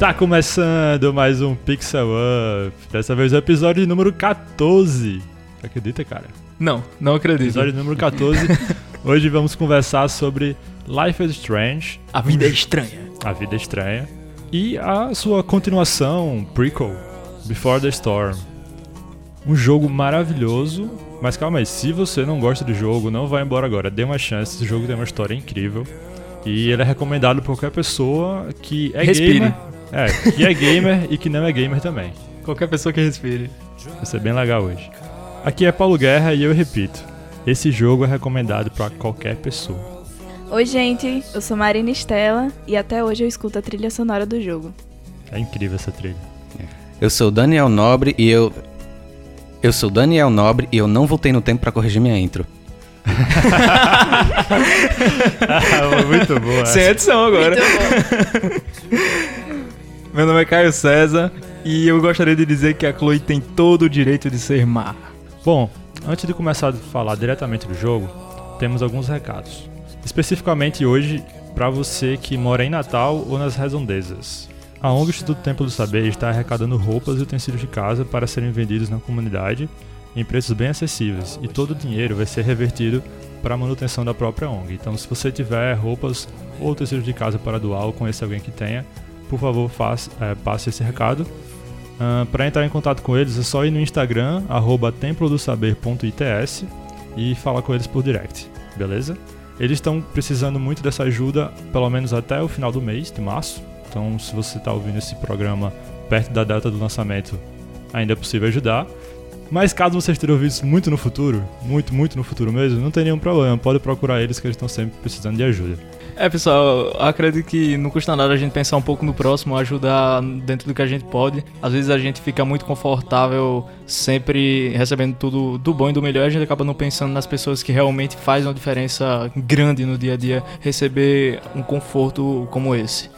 Está começando mais um Pixel Up. Dessa vez o episódio número 14. Acredita, cara? Não, não acredito. Episódio número 14. Hoje vamos conversar sobre Life is Strange. A vida é estranha. A Vida é Estranha. E a sua continuação, prequel, Before the Storm. Um jogo maravilhoso. Mas calma aí, se você não gosta do jogo, não vai embora agora. Dê uma chance, esse jogo tem uma história incrível. E ele é recomendado por qualquer pessoa que é Respire. gamer. É, que é gamer e que não é gamer também. Qualquer pessoa que respire. Vai ser bem legal hoje. Aqui é Paulo Guerra e eu repito: esse jogo é recomendado para qualquer pessoa. Oi, gente, eu sou Marina Estela e até hoje eu escuto a trilha sonora do jogo. É incrível essa trilha. Eu sou Daniel Nobre e eu. Eu sou Daniel Nobre e eu não voltei no tempo pra corrigir minha intro. Muito boa. Sem edição agora. Meu nome é Caio César e eu gostaria de dizer que a Chloe tem todo o direito de ser má. Bom, antes de começar a falar diretamente do jogo, temos alguns recados. Especificamente hoje para você que mora em Natal ou nas redondezas. A ONG Instituto Templo do Saber está arrecadando roupas e utensílios de casa para serem vendidos na comunidade em preços bem acessíveis e todo o dinheiro vai ser revertido para a manutenção da própria ONG. Então, se você tiver roupas ou utensílios de casa para doar ou conhecer alguém que tenha, por favor, faça, eh, passe esse recado. para entrar em contato com eles é só ir no Instagram, templodosaber.its e falar com eles por direct, beleza? Eles estão precisando muito dessa ajuda, pelo menos até o final do mês, de março. Então, se você está ouvindo esse programa perto da data do lançamento, ainda é possível ajudar. Mas caso você esteja ouvindo isso muito no futuro, muito, muito no futuro mesmo, não tem nenhum problema. Pode procurar eles que eles estão sempre precisando de ajuda. É, pessoal, acredito que não custa nada a gente pensar um pouco no próximo, ajudar dentro do que a gente pode. Às vezes a gente fica muito confortável, sempre recebendo tudo do bom e do melhor, a gente acaba não pensando nas pessoas que realmente fazem uma diferença grande no dia a dia, receber um conforto como esse.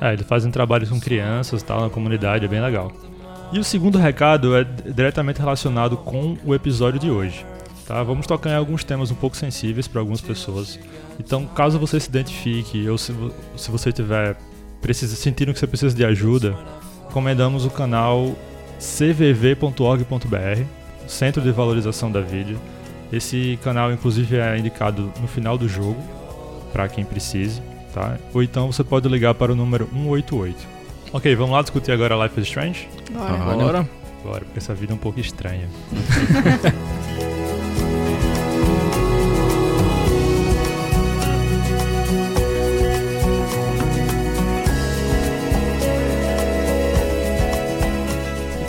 É, eles fazem trabalhos com crianças tal na comunidade, é bem legal. E o segundo recado é diretamente relacionado com o episódio de hoje. Tá? Vamos tocar em alguns temas um pouco sensíveis para algumas pessoas. Então, caso você se identifique ou se, se você tiver precisa, sentindo que você precisa de ajuda, recomendamos o canal cvv.org.br, Centro de Valorização da Vida. Esse canal, inclusive, é indicado no final do jogo para quem precise, tá? Ou então você pode ligar para o número 188. Ok, vamos lá discutir agora Life is Strange? Bora. Bora? Bora, porque essa vida é um pouco estranha.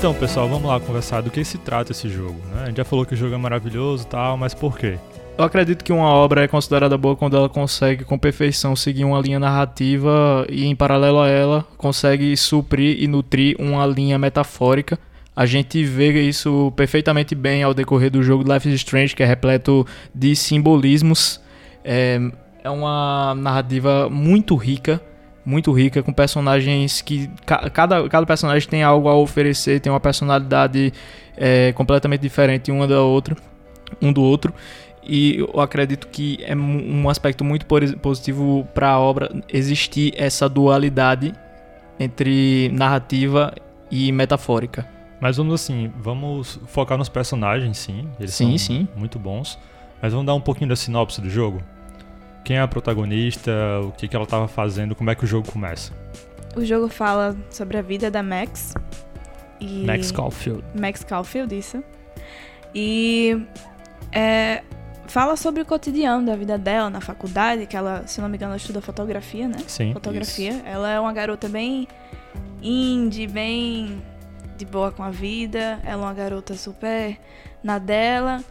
Então, pessoal, vamos lá conversar do que se trata esse jogo. Né? A gente já falou que o jogo é maravilhoso e tal, mas por quê? Eu acredito que uma obra é considerada boa quando ela consegue com perfeição seguir uma linha narrativa e, em paralelo a ela, consegue suprir e nutrir uma linha metafórica. A gente vê isso perfeitamente bem ao decorrer do jogo Life is Strange, que é repleto de simbolismos. É, é uma narrativa muito rica, muito rica, com personagens que. ca- Cada, cada personagem tem algo a oferecer, tem uma personalidade é, completamente diferente uma da outra, um do outro. E eu acredito que é um aspecto muito positivo para a obra existir essa dualidade entre narrativa e metafórica. Mas vamos assim, vamos focar nos personagens, sim. Eles Sim, são sim. muito bons. Mas vamos dar um pouquinho da sinopse do jogo. Quem é a protagonista, o que, que ela estava fazendo, como é que o jogo começa. O jogo fala sobre a vida da Max. E... Max Caulfield. Max Caulfield, isso. E é, fala sobre o cotidiano da vida dela na faculdade, que ela, se não me engano, estuda fotografia, né? Sim. Fotografia. Ela é uma garota bem indie, bem de boa com a vida. Ela é uma garota super na dela.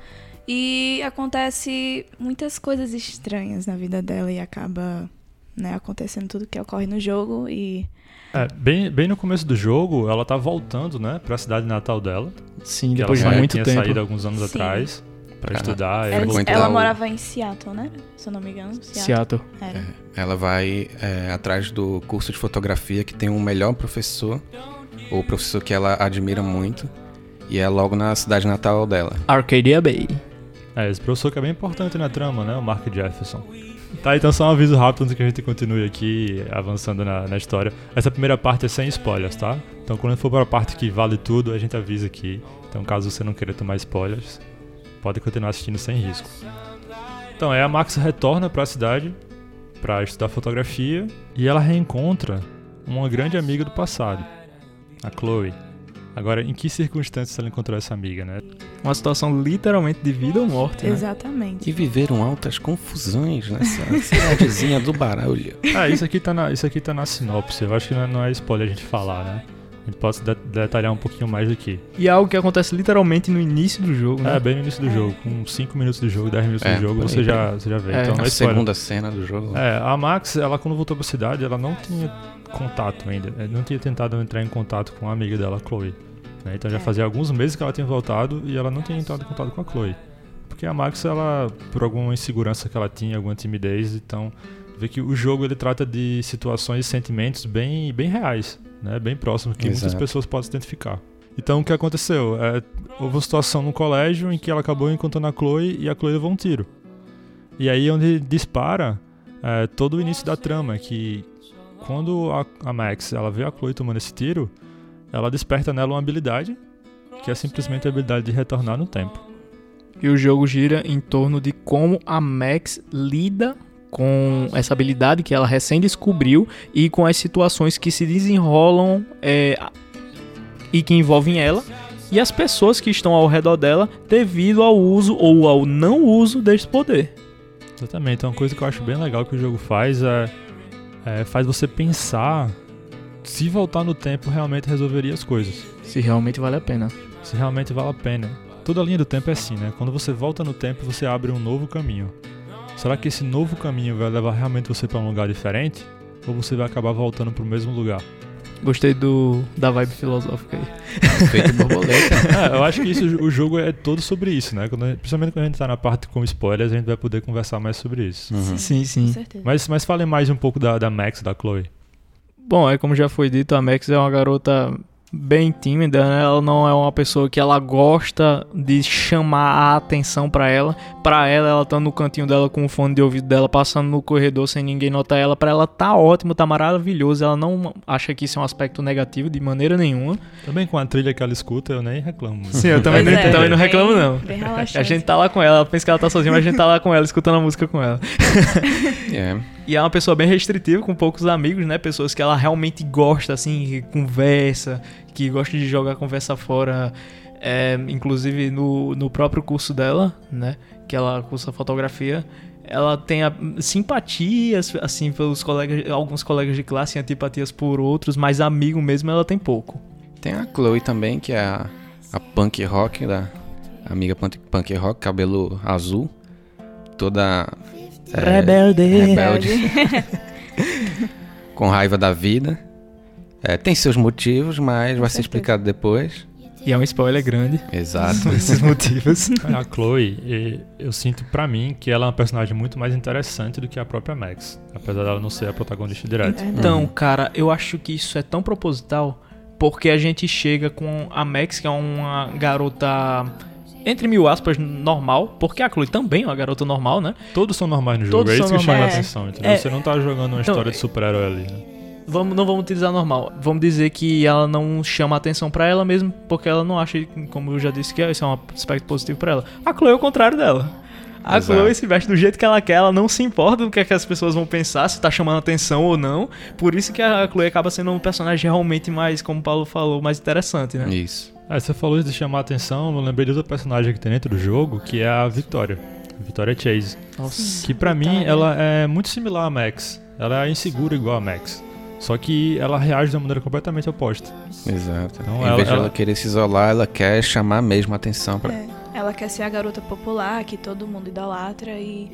E acontece muitas coisas estranhas na vida dela e acaba né, acontecendo tudo que ocorre no jogo e É, bem, bem no começo do jogo, ela tá voltando, né, pra cidade natal dela. Sim, que depois de ela muito tinha tempo. saído alguns anos Sim. atrás pra estudar. ela, ela ela morava em Seattle, né? Se eu não me engano. Seattle. Seattle. Era. Ela vai é, atrás do curso de fotografia que tem um melhor professor, ou professor que ela admira muito, e é logo na cidade natal dela. Arcadia Bay. É, esse professor que é bem importante na trama, né, o Mark Jefferson. Tá, então só um aviso rápido antes que a gente continue aqui avançando na, na história. Essa primeira parte é sem spoilers, tá? Então quando for para a parte que vale tudo, a gente avisa aqui. Então caso você não queira tomar spoilers, pode continuar assistindo sem risco. Então, aí a Max retorna para a cidade para estudar fotografia e ela reencontra uma grande amiga do passado, a Chloe. Agora, em que circunstâncias ela encontrou essa amiga, né? Uma situação literalmente de vida ou morte, né? Exatamente. E viveram altas confusões nessa cidadezinha do barulho. Ah, isso aqui tá na, isso aqui tá na sinopse. Eu acho que não é, é spoiler a gente falar, né? A gente pode de- detalhar um pouquinho mais aqui. E é algo que acontece literalmente no início do jogo, né? É, bem no início do jogo. Com 5 minutos do jogo, 10 minutos É, do jogo, aí, você já, você já vê. É. Então A é segunda cena do jogo. É, a Max, ela quando voltou pra cidade, ela não tinha contato ainda. Ela não tinha tentado entrar em contato com a amiga dela, a Chloe. né? Então já É. fazia alguns meses que ela tinha voltado e ela não tinha entrado em contato com a Chloe. Porque a Max, ela, por alguma insegurança que ela tinha, alguma timidez, então vê que o jogo ele trata de situações e sentimentos bem, bem reais, né? Bem próximos, que muitas Exato. pessoas podem se identificar. Então o que aconteceu? É, houve uma situação no colégio em que ela acabou encontrando a Chloe e a Chloe levou um tiro. E aí é onde dispara é, todo o início da trama, que quando a, a Max ela vê a Chloe tomando esse tiro, ela desperta nela uma habilidade, que é simplesmente a habilidade de retornar no tempo. E o jogo gira em torno de como a Max lida com essa habilidade que ela recém descobriu e com as situações que se desenrolam é, e que envolvem ela e as pessoas que estão ao redor dela devido ao uso ou ao não uso desse poder. Exatamente, então uma coisa que eu acho bem legal que o jogo faz é, é faz você pensar se voltar no tempo realmente resolveria as coisas. Se realmente vale a pena. Se realmente vale a pena. Toda linha do tempo é assim, né? Quando você volta no tempo, você abre um novo caminho. Será que esse novo caminho vai levar realmente você para um lugar diferente? Ou você vai acabar voltando para o mesmo lugar? Gostei do da vibe filosófica aí. Feito borboleta. É, eu acho que isso, o jogo é todo sobre isso, né? Quando, principalmente quando a gente tá na parte com spoilers, a gente vai poder conversar mais sobre isso. Uhum. Sim, Com sim. certeza. Mas, mas falem mais um pouco da, da Max, da Chloe. Bom, é como já foi dito, a Max é uma garota bem tímida, né? Ela não é uma pessoa que ela gosta de chamar a atenção pra ela. Pra ela, ela tá no cantinho dela com o fone de ouvido dela, passando no corredor sem ninguém notar ela. Pra ela tá ótimo, tá maravilhoso. Ela não acha que isso é um aspecto negativo de maneira nenhuma. Também com a trilha que ela escuta, eu nem reclamo. Sim, eu também, não, é, também não bem- reclamo não. Bem. A gente tá lá com ela, ela pensa que ela tá sozinha, mas a gente tá lá com ela, escutando a música com ela. É. E é uma pessoa bem restritiva, com poucos amigos, né? Pessoas que ela realmente gosta, assim, que conversa, que gosta de jogar conversa fora. É, inclusive no, no próprio curso dela, né? Que ela cursa fotografia. Ela tem simpatias, assim, pelos colegas, alguns colegas de classe, e antipatias por outros, mas amigo mesmo ela tem pouco. Tem a Chloe também, que é a, a punk rock da a amiga punk, punk rock, cabelo azul, toda é, Rebelde. rebelde, com raiva da vida. É, tem seus motivos, mas vai ser certeza. explicado depois. E é um spoiler grande. Exato. Esses motivos. A Chloe, e- eu sinto pra mim que ela é uma personagem muito mais interessante do que a própria Max. Apesar dela não ser a protagonista direta. Então, cara, eu acho que isso é tão proposital porque a gente chega com a Max, que é uma garota, entre mil aspas, normal, porque a Chloe também é uma garota normal, né? Todos são normais no jogo, Todos é isso que chama a atenção, entendeu? É. Você não tá jogando uma Então, história de super-herói ali, né? Vamos, não vamos utilizar normal. Vamos dizer que ela não chama atenção pra ela mesmo, porque ela não acha, como eu já disse, que isso é um aspecto positivo pra ela. A Chloe é o contrário dela. A Exato. Chloe se veste do jeito que ela quer, ela não se importa do que, é que as pessoas vão pensar, se tá chamando atenção ou não. Por isso que a Chloe acaba sendo um personagem realmente mais, como o Paulo falou, mais interessante, né? Isso. Ah, você falou isso de chamar a atenção, eu lembrei de outra personagem que tem dentro do jogo, que é a Victoria. A Victoria Chase. Nossa. Que pra mim, ela é muito similar à Max. Ela é insegura igual a Max. Só que ela reage de uma maneira completamente oposta. Exato. Então em ela- vez de ela, ela- querer se isolar, ela quer chamar mesmo a atenção pra. É, Ela quer ser a garota popular que todo mundo idolatra e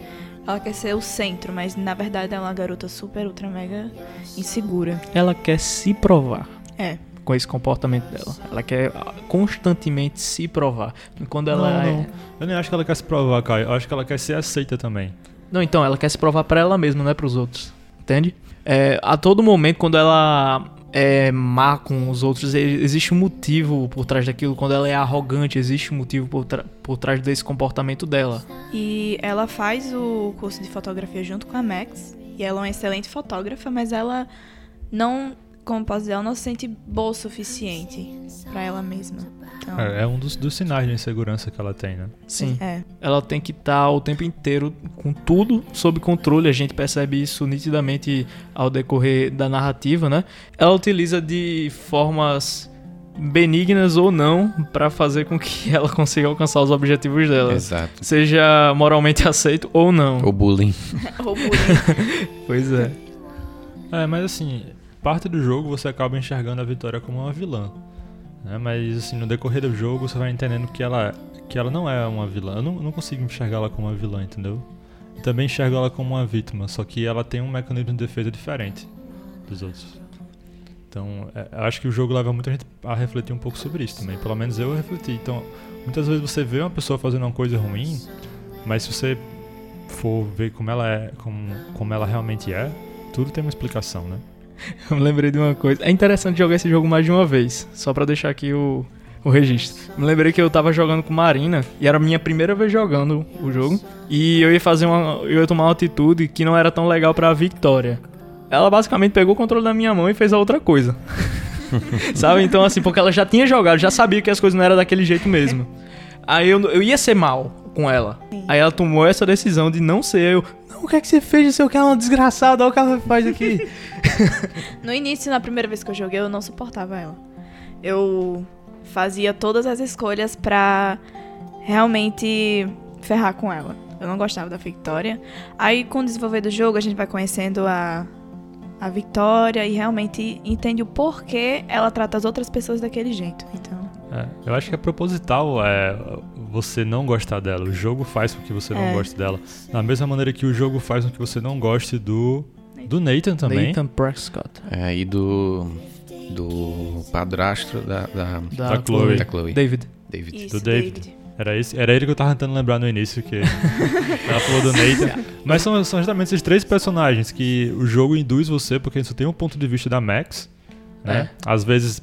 ela quer ser o centro, mas na verdade ela é uma garota super, ultra, mega insegura. Ela quer se provar É. com esse comportamento dela. Ela quer ah, constantemente se provar. E Quando ela não, é... não. Eu nem acho que ela quer se provar, Caio. Eu acho que ela quer ser aceita também. Não, então, ela quer se provar pra ela mesma, não é pros outros. Entende? É, a todo momento, quando ela é má com os outros, existe um motivo por trás daquilo. Quando ela é arrogante, existe um motivo por, tra- por trás desse comportamento dela. E ela faz o curso de fotografia junto com a Max. E ela é uma excelente fotógrafa, mas ela não, como posso dizer, ela não se sente boa o suficiente pra ela mesma. Então, É, é um dos, dos sinais de insegurança que ela tem, né? Sim. é. Ela tem que estar o tempo inteiro com tudo sob controle. A gente percebe isso nitidamente ao decorrer da narrativa, né? Ela utiliza de formas benignas ou não pra fazer com que ela consiga alcançar os objetivos dela. Exato. Seja moralmente aceito ou não. O bullying. Ou bullying. Pois é. É, mas assim, parte do jogo você acaba enxergando a Vitória como uma vilã. Né? Mas assim, no decorrer do jogo você vai entendendo que ela, que ela não é uma vilã. Eu não, não consigo enxergar ela como uma vilã, entendeu? Eu também enxergo ela como uma vítima, só que ela tem um mecanismo de defesa diferente dos outros. Então, é, acho que o jogo leva muita gente a refletir um pouco sobre isso também. Pelo menos eu refleti. Então, muitas vezes você vê uma pessoa fazendo uma coisa ruim, mas se você for ver como ela é, como, como ela realmente é, tudo tem uma explicação, né? Eu me lembrei de uma coisa. É interessante jogar esse jogo mais de uma vez, só pra deixar aqui o, o registro. Me lembrei que eu tava jogando com Marina e era a minha primeira vez jogando o jogo e eu ia fazer uma, eu ia tomar uma atitude que não era tão legal pra Victoria. Ela basicamente pegou o controle da minha mão e fez a outra coisa. Sabe? Então assim, porque ela já tinha jogado, já sabia que as coisas não eram daquele jeito mesmo. Aí eu, eu ia ser mal com ela. Aí ela tomou essa decisão de não ser eu. Não, o que é que você fez? Não sei o que, é uma desgraçada, olha o que ela faz aqui. No início, na primeira vez que eu joguei, eu não suportava ela. Eu fazia todas as escolhas pra realmente ferrar com ela. Eu não gostava da Victoria. Aí, com o desenvolver do jogo, a gente vai conhecendo a, a Victoria e realmente entende o porquê ela trata as outras pessoas daquele jeito. Então, É, eu acho que é proposital é, você não gostar dela. O jogo faz com que você não É. goste dela. Da mesma maneira que o jogo faz com que você não goste do, do Nathan também. Nathan Prescott. É, e do. Do padrasto da. Da, Da, Da Chloe. da Chloe. David. David. isso, Do David. Era, esse, era ele que eu tava tentando lembrar no início, que ela falou do Nathan. Mas são, são justamente esses três personagens que o jogo induz você, porque você tem um ponto de vista da Max, né? Às vezes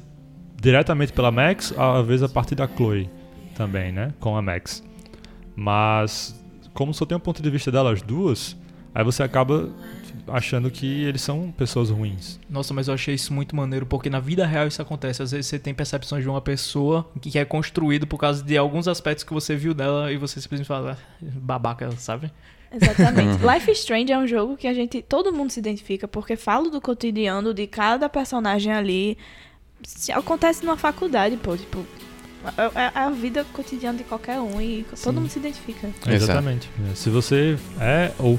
diretamente pela Max, às vezes a partir da Chloe também, né? Com a Max. Mas como só tem um ponto de vista delas duas, aí você acaba achando que eles são pessoas ruins. Nossa, mas eu achei isso muito maneiro, porque na vida real isso acontece. Às vezes você tem percepções de uma pessoa que é construído por causa de alguns aspectos que você viu dela e você simplesmente fala, "Ah, babaca, sabe? Exatamente. Life is Strange é um jogo que a gente, todo mundo se identifica, porque fala do cotidiano de cada personagem ali. Se acontece numa faculdade, pô, tipo, é, é a vida cotidiana de qualquer um e todo mundo se identifica. Exato. Exatamente. Se você é ou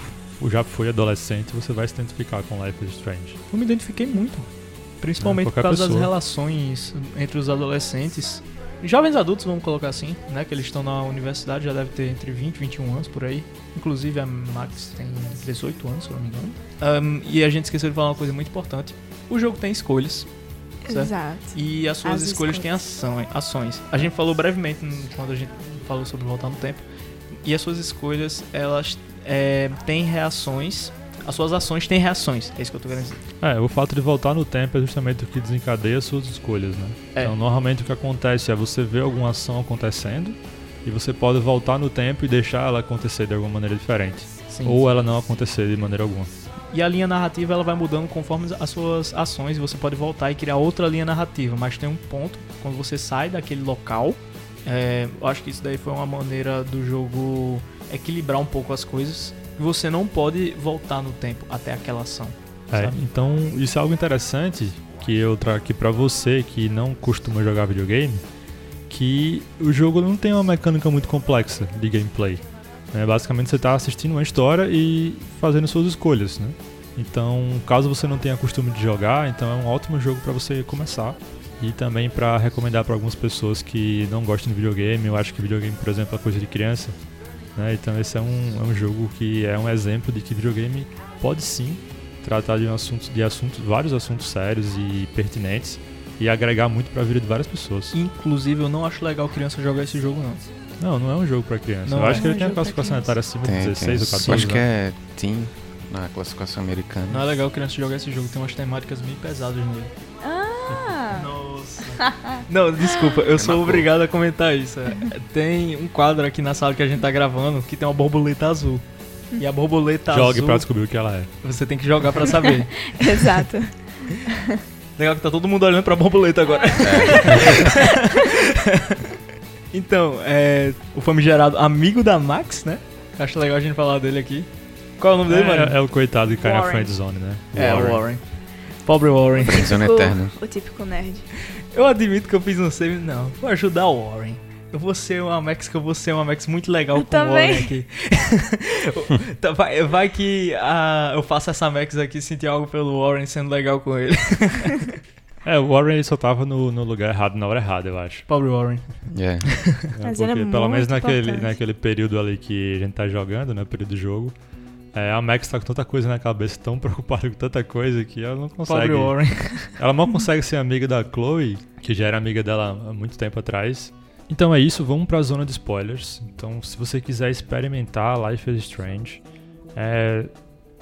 já foi adolescente, você vai se identificar com Life is Strange. Eu me identifiquei muito. Principalmente É, por causa das pessoa. relações entre os adolescentes. Jovens adultos, vamos colocar assim, né? Que eles estão na universidade, já deve ter entre 20 e 21 anos por aí. Inclusive a Max tem 18 anos, se eu não me engano. Ahn, e a gente esqueceu de falar uma coisa muito importante. O jogo tem escolhas. Certo. Exato. E as suas As escolhas, têm ação, ações. A gente falou brevemente quando a gente falou sobre voltar no tempo. E as suas escolhas, elas é, têm reações. As suas ações têm reações. É isso que eu tô querendo dizer. É, o fato de voltar no tempo é justamente o que desencadeia as suas escolhas, né? É. Então, normalmente o que acontece é você ver alguma ação acontecendo e você pode voltar no tempo e deixar ela acontecer de alguma maneira diferente. Sim. Ou ela não acontecer de maneira alguma. E a linha narrativa ela vai mudando conforme as suas ações. e Você pode voltar e criar outra linha narrativa. Mas tem um ponto, quando você sai daquele local. é, eu acho que isso daí foi uma maneira do jogo equilibrar um pouco as coisas. Você não pode voltar no tempo até aquela ação. É, então, isso é algo interessante que eu trago aqui pra você que não costuma jogar videogame, que o jogo não tem uma mecânica muito complexa de gameplay. Né? Basicamente você está assistindo uma história e fazendo suas escolhas, né? Então, caso você não tenha costume de jogar, então é um ótimo jogo para você começar e também para recomendar para algumas pessoas que não gostam de videogame. Eu acho que videogame, por exemplo, é coisa de criança. Né? Então, esse é um, é um jogo que é um exemplo de que videogame pode sim tratar de, um assunto, de assuntos, vários assuntos sérios e pertinentes e agregar muito para a vida de várias pessoas. Inclusive, eu não acho legal criança jogar esse jogo, não. Não, não é um jogo para criança. Não eu é acho que um ele tem a pra classificação etária acima de Tem, 16 ou tem. 14. Acho que né? é Teen na classificação americana. Não é legal criança jogar esse jogo, tem umas temáticas meio pesadas nele. Ah, Ah! Nossa. Não, desculpa, eu sou marcou. obrigado a comentar isso. É, Tem um quadro aqui na sala que a gente tá gravando que tem uma borboleta azul. E a borboleta Jogue azul pra descobrir o que ela é. você tem que jogar pra saber. Exato. Legal que tá todo mundo olhando pra borboleta agora. Então, é. O famigerado amigo da Max, né? Acho legal a gente falar dele aqui. Qual é o nome dele, mano? É, é o coitado que cai na Warren. friend zone, né? É, o Warren. Pobre Warren. Friendzone O- eterna. O típico nerd. Eu admito que eu fiz um save. Não, vou ajudar o Warren. Eu vou ser uma Max, que eu vou ser uma Max muito legal Eu com o também. Warren aqui. Tá, vai, vai que ah, eu faço essa Max aqui sentir algo pelo Warren sendo legal com ele. É, o Warren ele só tava no, no lugar errado na hora errada, eu acho. Pobre Warren. É. É, Mas ele é porque pelo menos naquele, importante. naquele período ali que a gente tá jogando, né? Período do jogo. É, a Max tá com tanta coisa na cabeça, tão preocupada com tanta coisa que ela não consegue. Pobre Warren. Ela mal consegue ser amiga da Chloe, que já era amiga dela há muito tempo atrás. Então é isso, vamos pra zona de spoilers. Então, se você quiser experimentar Life is Strange, é,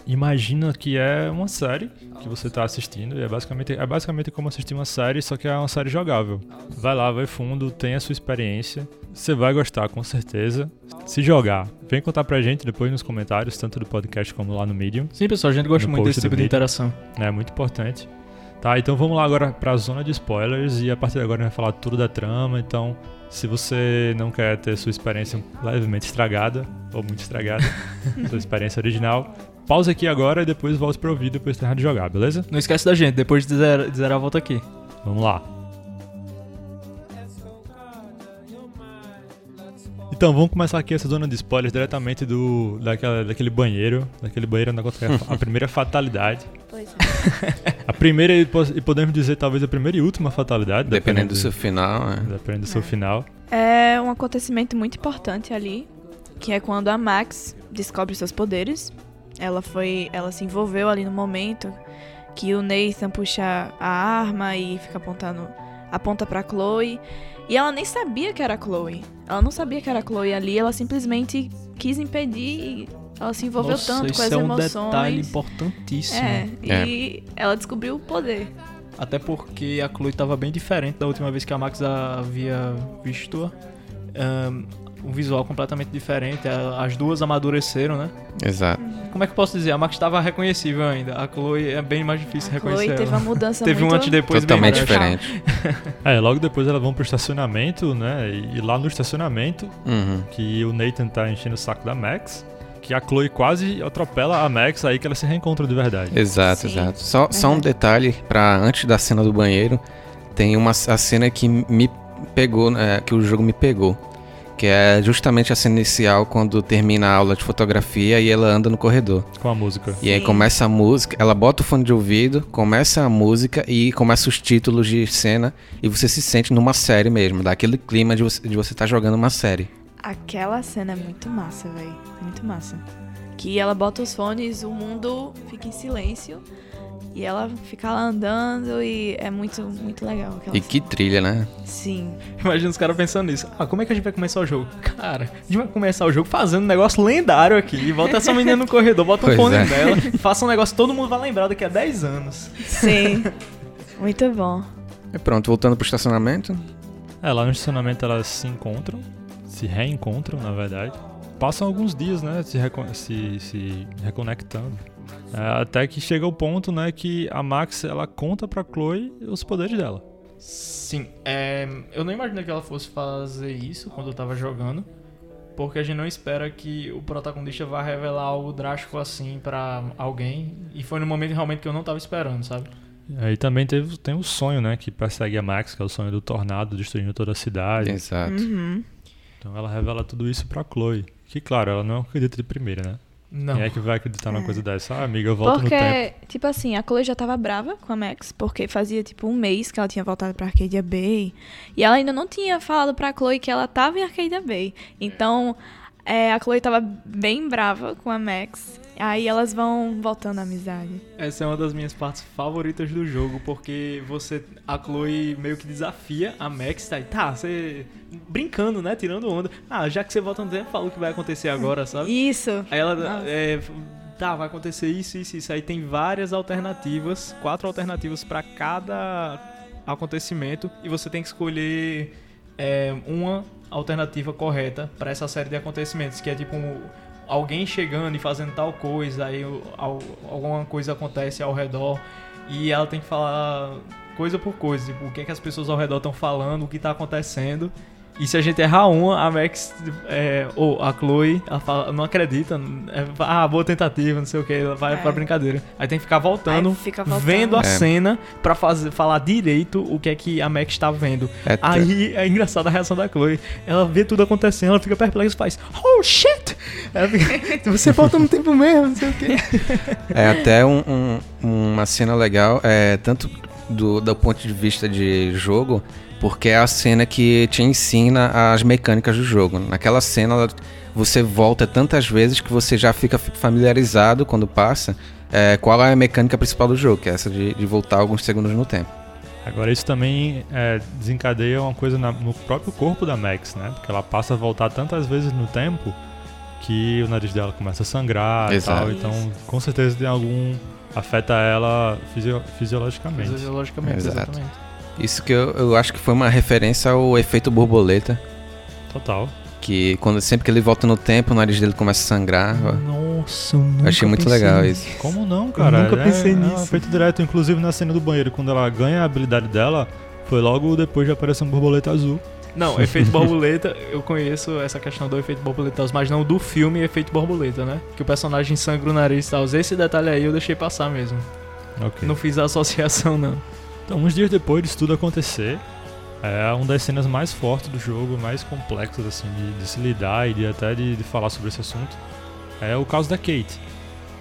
imagina que é uma série que você tá assistindo. É basicamente, é basicamente como assistir uma série, só que é uma série jogável. Vai lá, vai fundo, tem a sua experiência. Você vai gostar, com certeza. Se jogar, vem contar pra gente depois nos comentários, tanto do podcast como lá no Medium. Sim, pessoal, a gente gosta muito desse tipo de interação. É muito importante. Tá, então vamos lá agora pra zona de spoilers e a partir de agora a gente vai falar tudo da trama. Então, se você não quer ter sua experiência levemente estragada, ou muito estragada, sua experiência original, pausa aqui agora e depois volte pra ouvir depois de terminar de jogar, beleza? Não esquece da gente, depois de zerar, de zerar volta aqui. Vamos lá. Então, vamos começar aqui essa zona de spoilers diretamente do, daquela, daquele banheiro. Daquele banheiro onde acontece a primeira fatalidade. Pois é. A primeira, e po- podemos dizer talvez a primeira e última fatalidade. Dependendo do seu final, é. Dependendo do seu É. final. É um acontecimento muito importante ali, que é quando a Max descobre seus poderes. Ela foi, ela se envolveu ali no momento que o Nathan puxa a arma e fica apontando, aponta pra Chloe, e ela nem sabia que era a Chloe. Ela não sabia que era a Chloe ali, ela simplesmente quis impedir e ela se envolveu Nossa, tanto isso com as é um emoções. detalhe importantíssimo. É, e ela descobriu o poder. Até porque a Chloe tava bem diferente da última vez que a Max havia visto. Um, um visual completamente diferente. As duas amadureceram, né? Exato. Como é que eu posso dizer? A Max estava reconhecível ainda. A Chloe é bem mais difícil A reconhecer. Chloe teve ela. uma mudança Teve um muito... antes e depois bem Totalmente grande. diferente. É, logo depois elas vão pro estacionamento, né? E, lá no estacionamento, Uhum. que o Nathan tá enchendo o saco da Max, que a Chloe quase atropela a Max aí que ela se reencontra de verdade. Exato, Sim, exato. Só, só um detalhe para antes da cena do banheiro, tem uma a cena que me pegou, é, que o jogo me pegou, que é justamente a cena inicial quando termina a aula de fotografia e ela anda no corredor. Com a música. E aí começa a música, ela bota o fone de ouvido, começa a música e começa os títulos de cena e você se sente numa série mesmo, dá aquele clima de você de você estar jogando uma série. Aquela cena é muito massa, velho. Muito massa. Que ela bota os fones, o mundo fica em silêncio. E ela fica lá andando e é muito, muito legal. Aquela E que trilha, né? Sim. Imagina os caras pensando nisso. Ah, como é que a gente vai começar o jogo? Cara, a gente vai começar o jogo fazendo um negócio lendário aqui. Bota essa menina no corredor, bota o Pois fone é. dela, faça um negócio que todo mundo vai lembrar daqui a 10 anos. Sim. muito bom. E pronto, voltando pro estacionamento. É, lá no estacionamento elas se encontram, se reencontram, na verdade. Passam alguns dias, né, se, se, se reconectando. É, até que chega o ponto, né, que a Max, ela conta pra Chloe os poderes dela. Sim, é, eu não imaginei que ela fosse fazer isso quando eu tava jogando. Porque a gente não espera que o protagonista vá revelar algo drástico assim pra alguém. E foi no momento realmente que eu não tava esperando, sabe? Aí também teve, tem o sonho, né, que persegue a Max, que é o sonho do tornado destruindo toda a cidade. Exato. Uhum. Então ela revela tudo isso pra Chloe. Que claro, ela não acredita de primeira, né? Não. Quem é que vai acreditar numa É. coisa dessa? Ah, amiga, eu volto no tempo. Porque, tipo assim, a Chloe já tava brava com a Max, porque fazia tipo um mês que ela tinha voltado pra Arcadia Bay. E ela ainda não tinha falado pra Chloe que ela tava em Arcadia Bay. Então, é, a Chloe tava bem brava com a Max. Aí elas vão voltando à amizade. Essa é uma das minhas partes favoritas do jogo, porque você. A Chloe meio que desafia a Max, tá? Tá, você. Brincando, né? Tirando onda. Ah, já que você volta no tempo, fala o que vai acontecer agora, sabe? Isso. Aí ela. É, tá, vai acontecer isso, isso, isso. Aí tem várias alternativas, quatro alternativas pra cada acontecimento e você tem que escolher é, uma alternativa correta para essa série de acontecimentos, que é tipo um, alguém chegando e fazendo tal coisa, aí al, alguma coisa acontece ao redor e ela tem que falar coisa por coisa, tipo, o que, é que as pessoas ao redor estão falando, o que está acontecendo e se a gente errar uma, a Max, é, ou a Chloe, ela fala, não acredita, é, ah, boa tentativa, não sei o que, ela vai é. pra brincadeira. Aí tem que ficar voltando, fica voltando. vendo a é. cena pra fazer, falar direito o que é que a Max tá vendo. É Aí é engraçada a reação da Chloe. Ela vê tudo acontecendo, ela fica perplexa e faz, oh shit! Fica, Você volta no tempo mesmo, não sei o que. É até um, um, uma cena legal, é, tanto do, do ponto de vista de jogo, porque é a cena que te ensina as mecânicas do jogo. Naquela cena você volta tantas vezes que você já fica familiarizado quando passa é, qual é a mecânica principal do jogo, que é essa de, de voltar alguns segundos no tempo. Agora isso também é, desencadeia uma coisa na, no próprio corpo da Max, né? Porque ela passa a voltar tantas vezes no tempo que o nariz dela começa a sangrar Exato. e tal. Então, com certeza tem algum afeta ela fisio, fisiologicamente. Fisiologicamente, Exato. exatamente. Isso que eu, eu acho que foi uma referência ao efeito borboleta. Total. Que quando, sempre que ele volta no tempo, o nariz dele começa a sangrar. Nossa, eu nunca Achei muito legal nisso. isso. Como não, cara? Eu nunca é, pensei é, nisso. É feito direto, inclusive na cena do banheiro, quando ela ganha a habilidade dela, foi logo depois de aparecer um borboleta azul. Não, efeito borboleta, eu conheço essa questão do efeito borboleta, mas não do filme efeito borboleta, né? Que o personagem sangra o nariz e tal. Esse detalhe aí eu deixei passar mesmo. Okay. Não fiz a associação, não. Então, uns dias depois disso tudo acontecer, é uma das cenas mais fortes do jogo, mais complexas assim de, de se lidar e de, até de, de, falar sobre esse assunto, é o caso da Kate.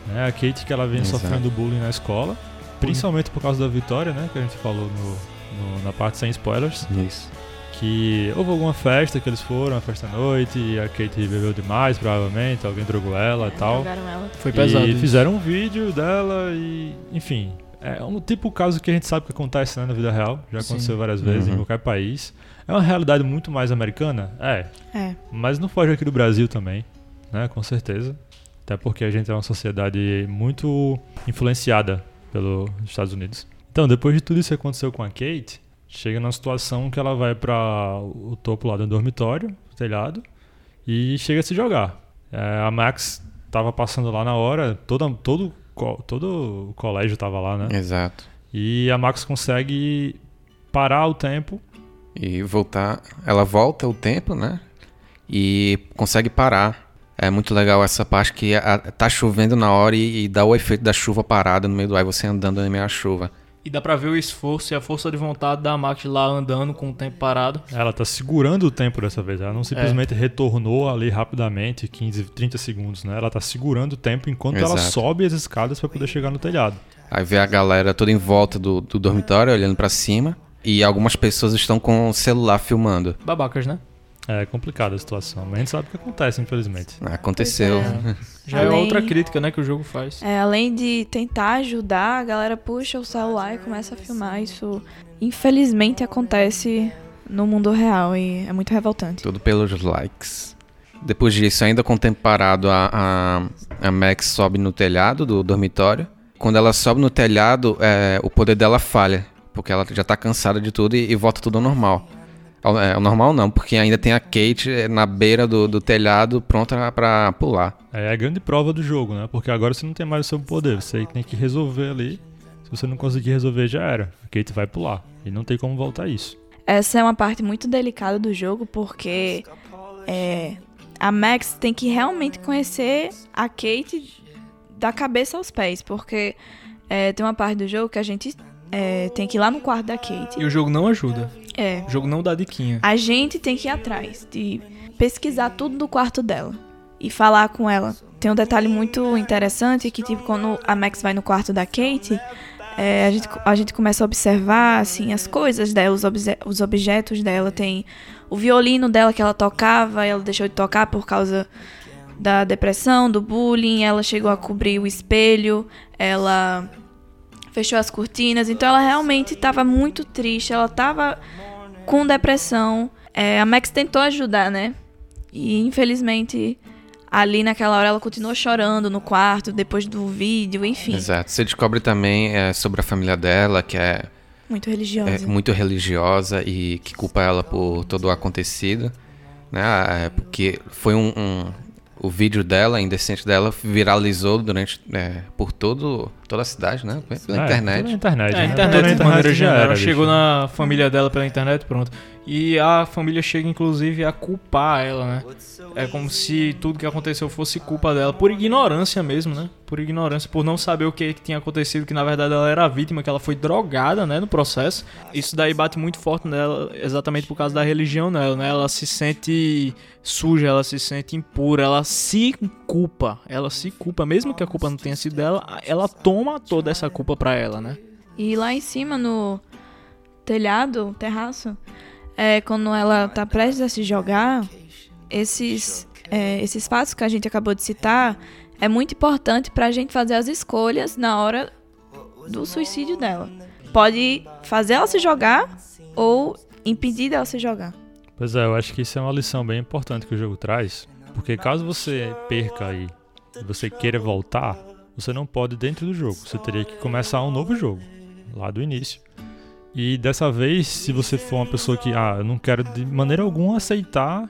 Né? A Kate que ela vem Exato. sofrendo bullying na escola, principalmente por causa da Vitória, né? Que a gente falou no, no, na parte sem spoilers. Isso. Que houve alguma festa que eles foram, uma festa à noite, e a Kate bebeu demais, provavelmente, alguém drogou ela é, e tal. Ela. Foi pesado. E fizeram um vídeo dela e, enfim, é um tipo de caso que a gente sabe que acontece né, na vida real, já aconteceu Sim. várias vezes uhum. em qualquer país. É uma realidade muito mais americana? É. É. Mas não foge aqui do Brasil também, né? Com certeza. Até porque a gente é uma sociedade muito influenciada pelos Estados Unidos. Então, depois de tudo isso que aconteceu com a Kate, chega numa situação que ela vai para o topo lá do dormitório, telhado, e chega a se jogar. É, a Max estava passando lá na hora, toda, todo todo o colégio tava lá, né? Exato. E a Max consegue parar o tempo. E voltar. Ela volta o tempo, né? E consegue parar. É muito legal essa parte que a, tá chovendo na hora e, e, dá o efeito da chuva parada no meio do ar, você andando no meio da chuva. E dá pra ver o esforço e a força de vontade da Max lá andando com o tempo parado. Ela tá segurando o tempo dessa vez. Ela não simplesmente é. retornou ali rapidamente, 15, 30 segundos, né? Ela tá segurando o tempo enquanto Exato. ela sobe as escadas para poder chegar no telhado. Aí vê a galera toda em volta do, do dormitório, olhando para cima. E algumas pessoas estão com o celular filmando. Babacas, né? É complicada a situação, mas a gente sabe o que acontece, infelizmente. Aconteceu. É. Já além, é outra crítica, né, que o jogo faz. É, além de tentar ajudar, a galera puxa o celular e começa a filmar. Isso, infelizmente, acontece no mundo real e é muito revoltante. Tudo pelos likes. Depois disso, ainda com o tempo parado, a, a, a Max sobe no telhado do dormitório. Quando ela sobe no telhado, é, o poder dela falha, porque ela já tá cansada de tudo e, e volta tudo ao normal. É, o normal não, porque ainda tem a Kate é, na beira do, do telhado pronta para pular. É a grande prova do jogo, né? Porque agora você não tem mais o seu poder, você tem que resolver ali. Se você não conseguir resolver, já era. A Kate vai pular. E não tem como voltar isso. Essa é uma parte muito delicada do jogo, porque é, a Max tem que realmente conhecer a Kate da cabeça aos pés. Porque é, tem uma parte do jogo que a gente é, tem que ir lá no quarto da Kate. E o jogo não ajuda. É. O jogo não dá diquinha. A gente tem que ir atrás de pesquisar tudo do quarto dela e falar com ela. Tem um detalhe muito interessante que, tipo, quando a Max vai no quarto da Kate, é, a, gente, a gente começa a observar, assim, as coisas dela, os, obje os objetos dela. Tem o violino dela que ela tocava, ela deixou de tocar por causa da depressão, do bullying. Ela chegou a cobrir o espelho, ela fechou as cortinas. Então ela realmente estava muito triste, ela estava com depressão. É, a Max tentou ajudar, né? E infelizmente ali naquela hora ela continuou chorando no quarto depois do vídeo, enfim. Exato. Você descobre também é, sobre a família dela, que é Muito religiosa. é, muito religiosa e que culpa ela por todo o acontecido, né? É, porque foi um, um- o vídeo dela, indecente dela, viralizou durante é, por todo toda a cidade, né? Pela É, internet. Pela internet. É, a né? internet, Pela de maneira já geral. chegou bicho. na família dela pela internet, pronto. E a família chega, inclusive, a culpar ela, né? É como se tudo que aconteceu fosse culpa dela, por ignorância mesmo, né? Por ignorância, por não saber o que, que tinha acontecido, que na verdade ela era vítima, que ela foi drogada, né, no processo. Isso daí bate muito forte nela, exatamente por causa da religião nela, né? Ela se sente suja, ela se sente impura, ela se culpa, ela se culpa, mesmo que a culpa não tenha sido dela, ela toma toda essa culpa pra ela, né? E lá em cima, no telhado, terraço, é, quando ela tá prestes a se jogar, esses, é, esses fatos que a gente acabou de citar é muito importante pra gente fazer as escolhas na hora do suicídio dela. Pode fazer ela se jogar ou impedir dela se jogar. Pois é, eu acho que isso é uma lição bem importante que o jogo traz. Porque caso você perca aí e você queira voltar, você não pode dentro do jogo. Você teria que começar um novo jogo, lá do início. E dessa vez, se você for uma pessoa que, ah, eu não quero de maneira alguma aceitar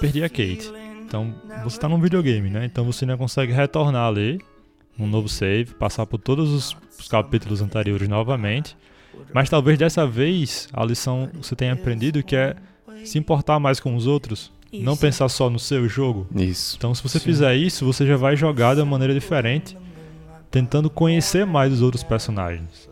perder a Kate. Então, você tá num videogame, né? Então você não consegue retornar ali, um novo save, passar por todos os, os capítulos anteriores novamente. Mas talvez dessa vez a lição você tenha aprendido que é se importar mais com os outros, não Isso. pensar só no seu jogo. Isso. Então, se você fizer isso, você já vai jogar de uma maneira diferente, tentando conhecer mais os outros personagens,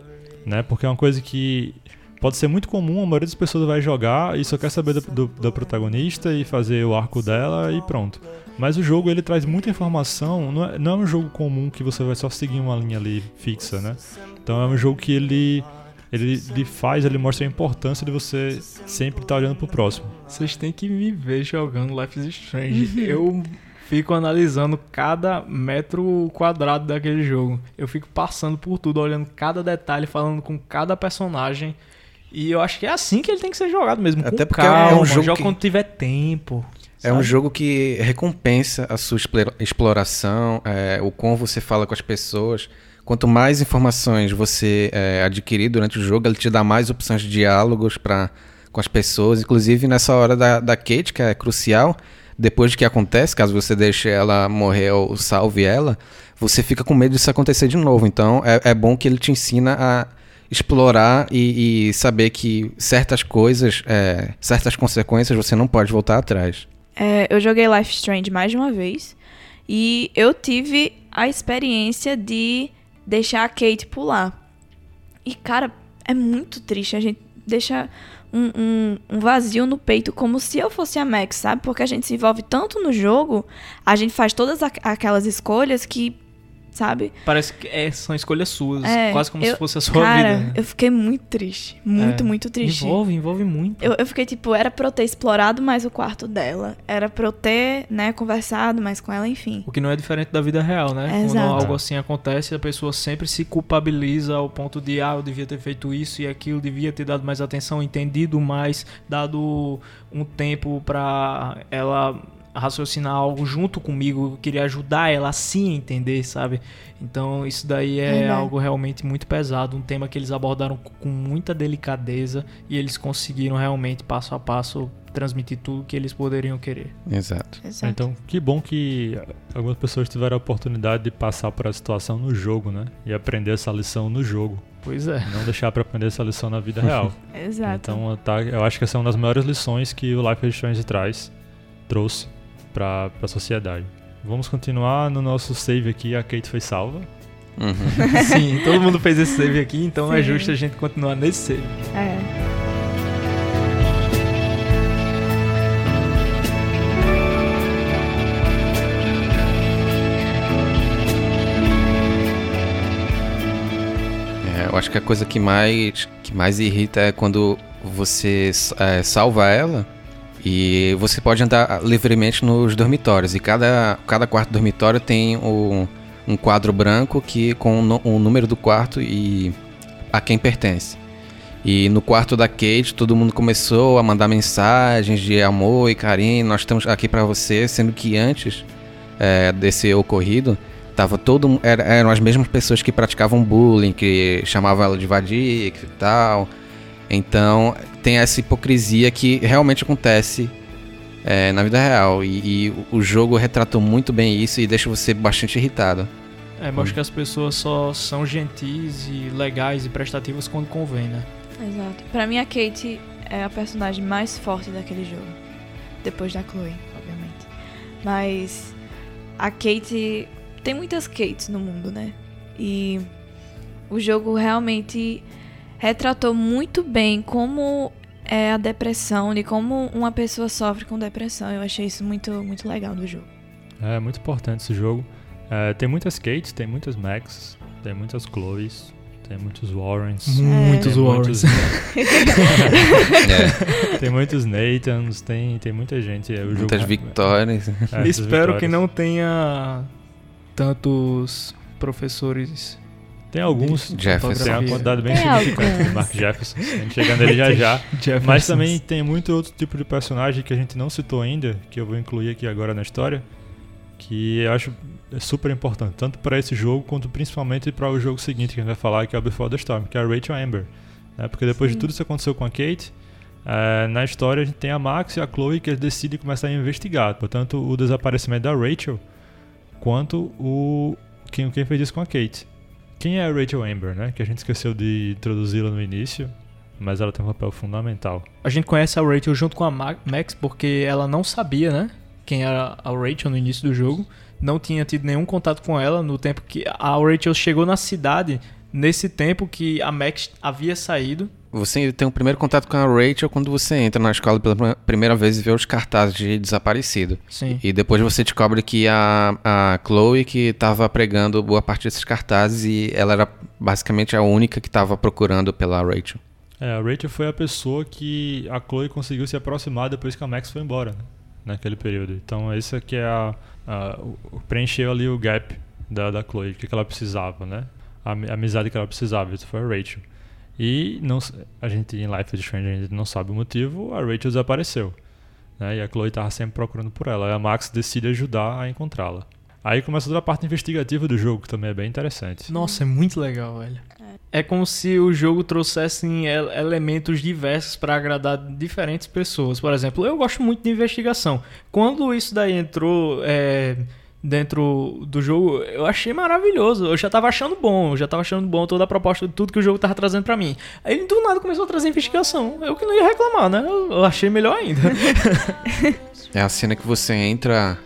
né? Porque é uma coisa que pode ser muito comum, a maioria das pessoas vai jogar e só quer saber do, do- da protagonista e fazer o arco dela e pronto. Mas o jogo ele traz muita informação, não é, não é um jogo comum que você vai só seguir uma linha ali fixa, né? Então é um jogo que ele ele, ele faz, ele mostra a importância de você sempre estar olhando pro próximo. Vocês têm que me ver jogando Life is Strange. Eu fico analisando cada metro quadrado daquele jogo. Eu fico passando por tudo, olhando cada detalhe, falando com cada personagem. E eu acho que é assim que ele tem que ser jogado mesmo. Até porque é um calma, jogo joga que- quando tiver tempo. É um sabe? jogo que recompensa a sua explora- exploração, é, o como você fala com as pessoas. Quanto mais informações você é, adquirir durante o jogo, ele te dá mais opções de diálogos pra, com as pessoas. Inclusive nessa hora da, da Kate, que é crucial, depois de que acontece, caso você deixe ela morrer ou salve ela, você fica com medo disso acontecer de novo. Então é, é bom que ele te ensina a explorar e, e saber que certas coisas, é, certas consequências você não pode voltar atrás. É, eu joguei Life Strange mais de uma vez e eu tive a experiência de deixar a Kate pular. E, cara, é muito triste. A gente deixa um, um- um vazio no peito, como se eu fosse a Max, sabe? Porque a gente se envolve tanto no jogo, a gente faz todas aqu- aquelas escolhas que, sabe? Parece que é- são escolhas suas. É, quase como eu- se fosse a sua Cara, vida. eu fiquei muito triste. Muito, É. muito triste. Envolve, envolve muito. Eu, eu fiquei tipo, era pra eu ter explorado mais o quarto dela. Era pra eu ter, né, conversado mais com ela, enfim. O que não é diferente da vida real, né? Quando algo assim acontece, a pessoa sempre se culpabiliza ao ponto de, ah, eu devia ter feito isso e aquilo, devia ter dado mais atenção, entendido mais, dado um tempo pra ela raciocinar algo junto comigo, eu queria ajudar ela a se entender, sabe? Então isso daí é Verdade. algo realmente muito pesado, um tema que eles abordaram com muita delicadeza e eles conseguiram realmente passo a passo transmitir tudo que eles poderiam querer. Exato. Exato. Então, que bom que algumas pessoas tiveram a oportunidade de passar por essa situação no jogo, né? E aprender essa lição no jogo. Pois é. Não deixar pra aprender essa lição na vida real. Exato. Então, tá, eu acho que essa é uma das maiores lições que o Life is Strange traz, trouxe pra, pra sociedade. Vamos continuar no nosso save aqui. A Kate foi salva. Uhum. Sim, todo mundo fez esse save aqui, então é Sim. justo a gente continuar nesse save. É. É, eu acho que a coisa que mais, que mais irrita é quando você é, salva ela e você pode andar livremente nos dormitórios. E cada, cada quarto dormitório tem um, um quadro branco que com o, o número do quarto e a quem pertence. E no quarto da Kate, todo mundo começou a mandar mensagens de amor e carinho. Nós estamos aqui pra você, sendo que antes é, desse ocorrido, tava todo era, eram as mesmas pessoas que praticavam bullying, que chamavam ela de vadia e tal. Então tem essa hipocrisia que realmente acontece é, na vida real. E, e, o jogo retratou muito bem isso e deixa você bastante irritado. É, mostra que as pessoas só são gentis e legais e prestativas quando convém, né? Exato. Pra mim, a Kate é a personagem mais forte daquele jogo. Depois da Chloe, obviamente. Mas a Kate. Tem muitas Kates no mundo, né? E o jogo realmente retratou muito bem como é a depressão, de como uma pessoa sofre com depressão. Eu achei isso muito, muito legal do jogo. É muito importante esse jogo. É, tem muitas Kates, tem muitas Max, tem muitas Chloes, tem muitos Warrens. Muitos tem Warrens. É, Tem muitos Nathans, tem, tem muita gente. É, o jogo- muitas vitórias. É, Espero que vitórias. não tenha tantos professores. Tem alguns. Jefferson. Tem uma quantidade bem Tem significante alguns. do Mark Jefferson. A gente chega nele já já. Mas também tem muito outro tipo de personagem que a gente não citou ainda, que eu vou incluir aqui agora na história, que eu acho super importante, tanto para esse jogo quanto principalmente para o jogo seguinte que a gente vai falar, que é o Before the Storm, que é a Rachel Amber. né? Porque depois de Sim. tudo isso que aconteceu com a Kate, eh, na história a gente tem a Max e a Chloe que eles decidem começar a investigar, portanto o desaparecimento da Rachel, quanto o quem, quem fez isso com a Kate. Quem é a Rachel Amber, né? Que a gente esqueceu de introduzi-la no início, mas ela tem um papel fundamental. A gente conhece a Rachel junto com a Ma- Max porque ela não sabia, né? Quem era a Rachel no início do jogo. Não tinha tido nenhum contato com ela no tempo que a Rachel chegou na cidade. Nesse tempo que a Max havia saído. Você tem o primeiro contato com a Rachel quando você entra na escola pela prim- primeira vez e vê os cartazes de desaparecido. Sim. E depois você descobre que a, a Chloe que estava pregando boa parte desses cartazes e ela era basicamente a única que estava procurando pela Rachel. É, a Rachel foi a pessoa que a Chloe conseguiu se aproximar depois que a Max foi embora, né? naquele período. Então esse aqui é a, a- preencheu ali o gap da, da Chloe, o que, que ela precisava, né? A, a amizade que ela precisava, isso foi a Rachel. E não, s- a gente em Life is Strange a gente não sabe o motivo, a Rachel desapareceu. Né? E a Chloe estava sempre procurando por ela. E a Max decide ajudar a encontrá-la. Aí começa toda a parte investigativa do jogo, que também é bem interessante. Nossa, é muito legal, velho. É como se o jogo trouxesse el- elementos diversos para agradar diferentes pessoas. Por exemplo, eu gosto muito de investigação. Quando isso daí entrou é, dentro do jogo, eu achei maravilhoso. Eu já tava achando bom, eu já tava achando bom toda a proposta de tudo que o jogo tava trazendo para mim. Aí do nada começou a trazer investigação. Eu que não ia reclamar, né? Eu, eu achei melhor ainda. É a cena que você entra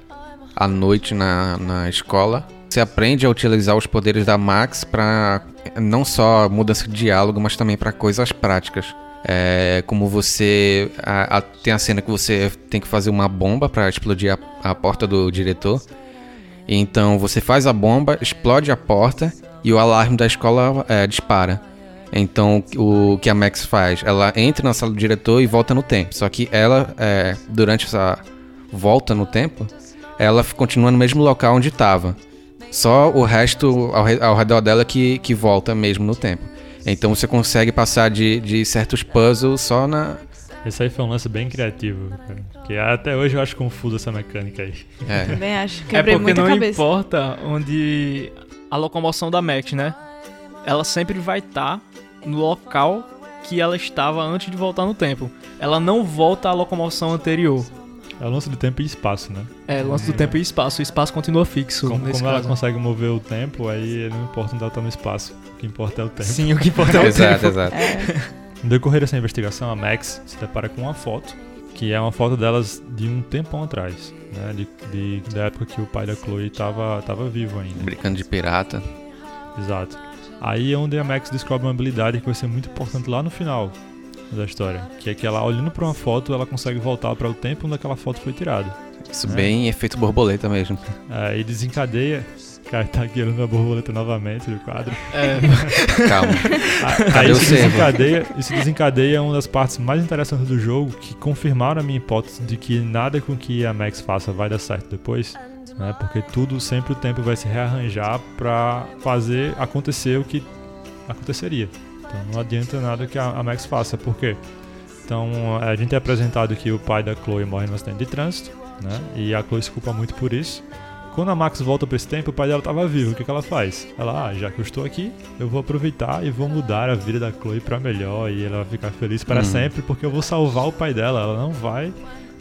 à noite na, na escola. Você aprende a utilizar os poderes da Max para não só mudança de diálogo, mas também para coisas práticas. É, como você. a- a- tem a cena que você tem que fazer uma bomba para explodir a, a porta do diretor. Então você faz a bomba, explode a porta e o alarme da escola é, dispara. Então o que a Max faz? Ela entra na sala do diretor e volta no tempo. Só que ela, é, durante essa volta no tempo, ela continua no mesmo local onde estava. Só o resto ao, ao redor dela que, que volta mesmo no tempo. Então você consegue passar de, de certos puzzles só na. Esse aí foi um lance bem criativo, cara. Que até hoje eu acho confuso essa mecânica aí. É, Também acho. É Quebrei porque muita não cabeça. importa onde a locomoção da Max, né? Ela sempre vai estar no local que ela estava antes de voltar no tempo. Ela não volta à locomoção anterior. É o lance do tempo e espaço, né? É, lance do tempo e espaço. O espaço continua fixo Como, nesse como ela consegue mover o tempo, aí não importa onde ela tá no espaço. O que importa é o tempo. Sim, o que importa é o exato, tempo. exato. É, No decorrer dessa investigação, a Max se depara com uma foto, que é uma foto delas de um tempão atrás, né? De, de- da época que o pai da Chloe tava, tava vivo ainda. Brincando de pirata. Exato. Aí é onde a Max descobre uma habilidade que vai ser muito importante lá no final da história, que é que ela olhando para uma foto, ela consegue voltar para o tempo onde aquela foto foi tirada. Isso É. bem efeito borboleta mesmo. Aí desencadeia, cara tá aqui olhando a borboleta novamente no quadro. É, Calma. Aí Cadê o isso desencadeia, isso desencadeia uma das partes mais interessantes do jogo, que confirmaram a minha hipótese de que nada com que a Max faça vai dar certo depois, né? Porque tudo, sempre o tempo vai se rearranjar pra fazer acontecer o que aconteceria. Então não adianta nada que a, a Max faça, por quê? Então a gente é apresentado que o pai da Chloe morre num acidente de trânsito, né? E a Chloe se culpa muito por isso. Quando a Max volta pra esse tempo, o pai dela tava vivo. O que, que ela faz? Ela, ah, já que eu estou aqui, eu vou aproveitar e vou mudar a vida da Chloe pra melhor. E ela vai ficar feliz para Uhum. sempre, porque eu vou salvar o pai dela. Ela não vai.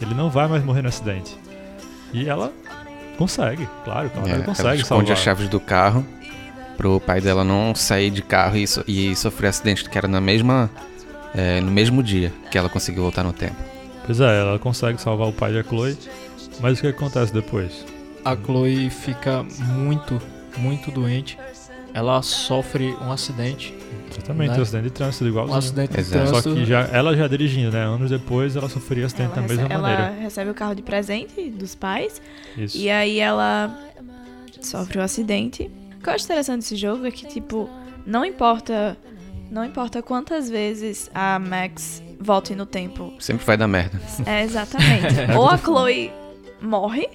Ele não vai mais morrer no acidente. E ela consegue, claro, ela É, ela consegue esconde salvar. as chaves do carro pro pai dela não sair de carro e, so- e sofrer acidente, que era na mesma, é, no mesmo dia que ela conseguiu voltar no tempo. Pois é, ela consegue salvar o pai da Chloe. Mas o que acontece depois? A Chloe fica muito, muito doente. Ela sofre um acidente. Exatamente, Né? um acidente de trânsito Um igualzinho. acidente de Exato. Só trânsito. que já, ela já dirigindo, né? Anos depois ela sofria acidente Ela, da mesma rece- ela maneira. recebe o carro de presente dos pais. Isso. E aí ela sofre um acidente. O que eu acho interessante desse jogo é que, tipo, não importa. Não importa quantas vezes a Max volte no tempo. Sempre vai dar merda. É exatamente. ou a Chloe morre,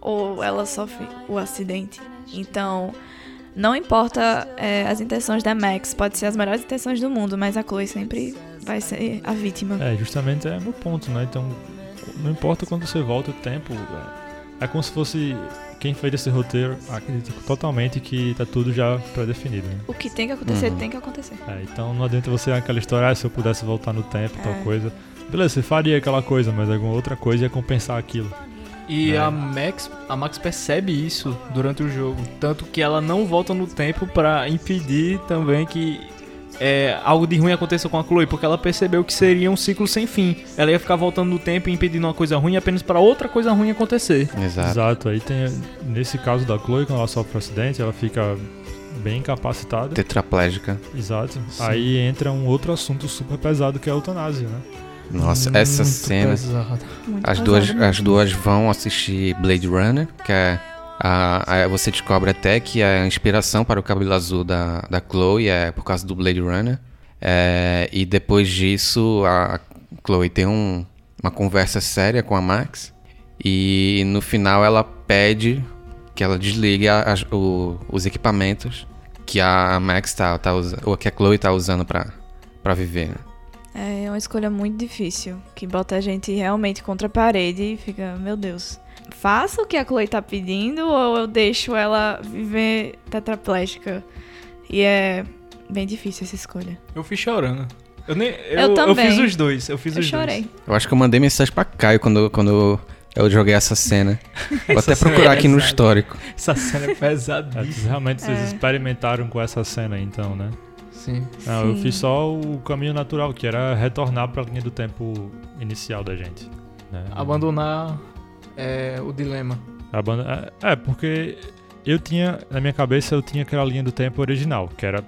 ou ela sofre o acidente. Então, não importa é, as intenções da Max, pode ser as melhores intenções do mundo, mas a Chloe sempre vai ser a vítima. É, justamente é meu ponto, né? Então, não importa quando você volta o tempo, é, é como se fosse quem fez esse roteiro acredita totalmente que tá tudo já pré-definido, né? O que tem que acontecer, Uhum. tem que acontecer. É, então não adianta você aquela história, ah, se eu pudesse voltar no tempo, tal É. coisa. Beleza, você faria aquela coisa, mas alguma outra coisa ia compensar aquilo. E a Max, a Max percebe isso durante o jogo, tanto que ela não volta no tempo pra impedir também que é, algo de ruim aconteça com a Chloe, porque ela percebeu que seria um ciclo sem fim. Ela ia ficar voltando no tempo e impedindo uma coisa ruim apenas pra outra coisa ruim acontecer. Exato. Exato, aí tem, nesse caso da Chloe, quando ela sofre um acidente, ela fica bem incapacitada. Tetraplégica. Exato. Sim. Aí entra um outro assunto super pesado que é a eutanásia, né? Nossa, essa cena. pesado. As pesado duas, as duas vão assistir Blade Runner, que é. A, a- você descobre até que a inspiração para o cabelo azul da, da Chloe é por causa do Blade Runner. É, e depois disso, a Chloe tem um- uma conversa séria com a Max. E no final ela pede que ela desligue a- o- os equipamentos que a Max tá, tá usando, ou que a Chloe tá usando pra viver. né? É uma escolha muito difícil, que bota a gente realmente contra a parede e fica, meu Deus. Faço o que a Chloe tá pedindo ou eu deixo ela viver tetraplégica? E é bem difícil essa escolha. Eu fui chorando. Eu, nem, eu, Eu também. fiz os dois. Eu fiz Eu os chorei. Eu acho que eu mandei mensagem pra Caio quando, quando eu joguei essa cena. Vou Essa até procurar é aqui no histórico. dois. Essa cena é É, pesadíssima. realmente vocês É. experimentaram com essa cena então, né? Sim. Não, eu Sim. fiz só o caminho natural, que era retornar pra linha do tempo inicial da gente. né? Abandonar é, o dilema. A banda, é, é, porque eu tinha, na minha cabeça, eu tinha aquela linha do tempo original, que era,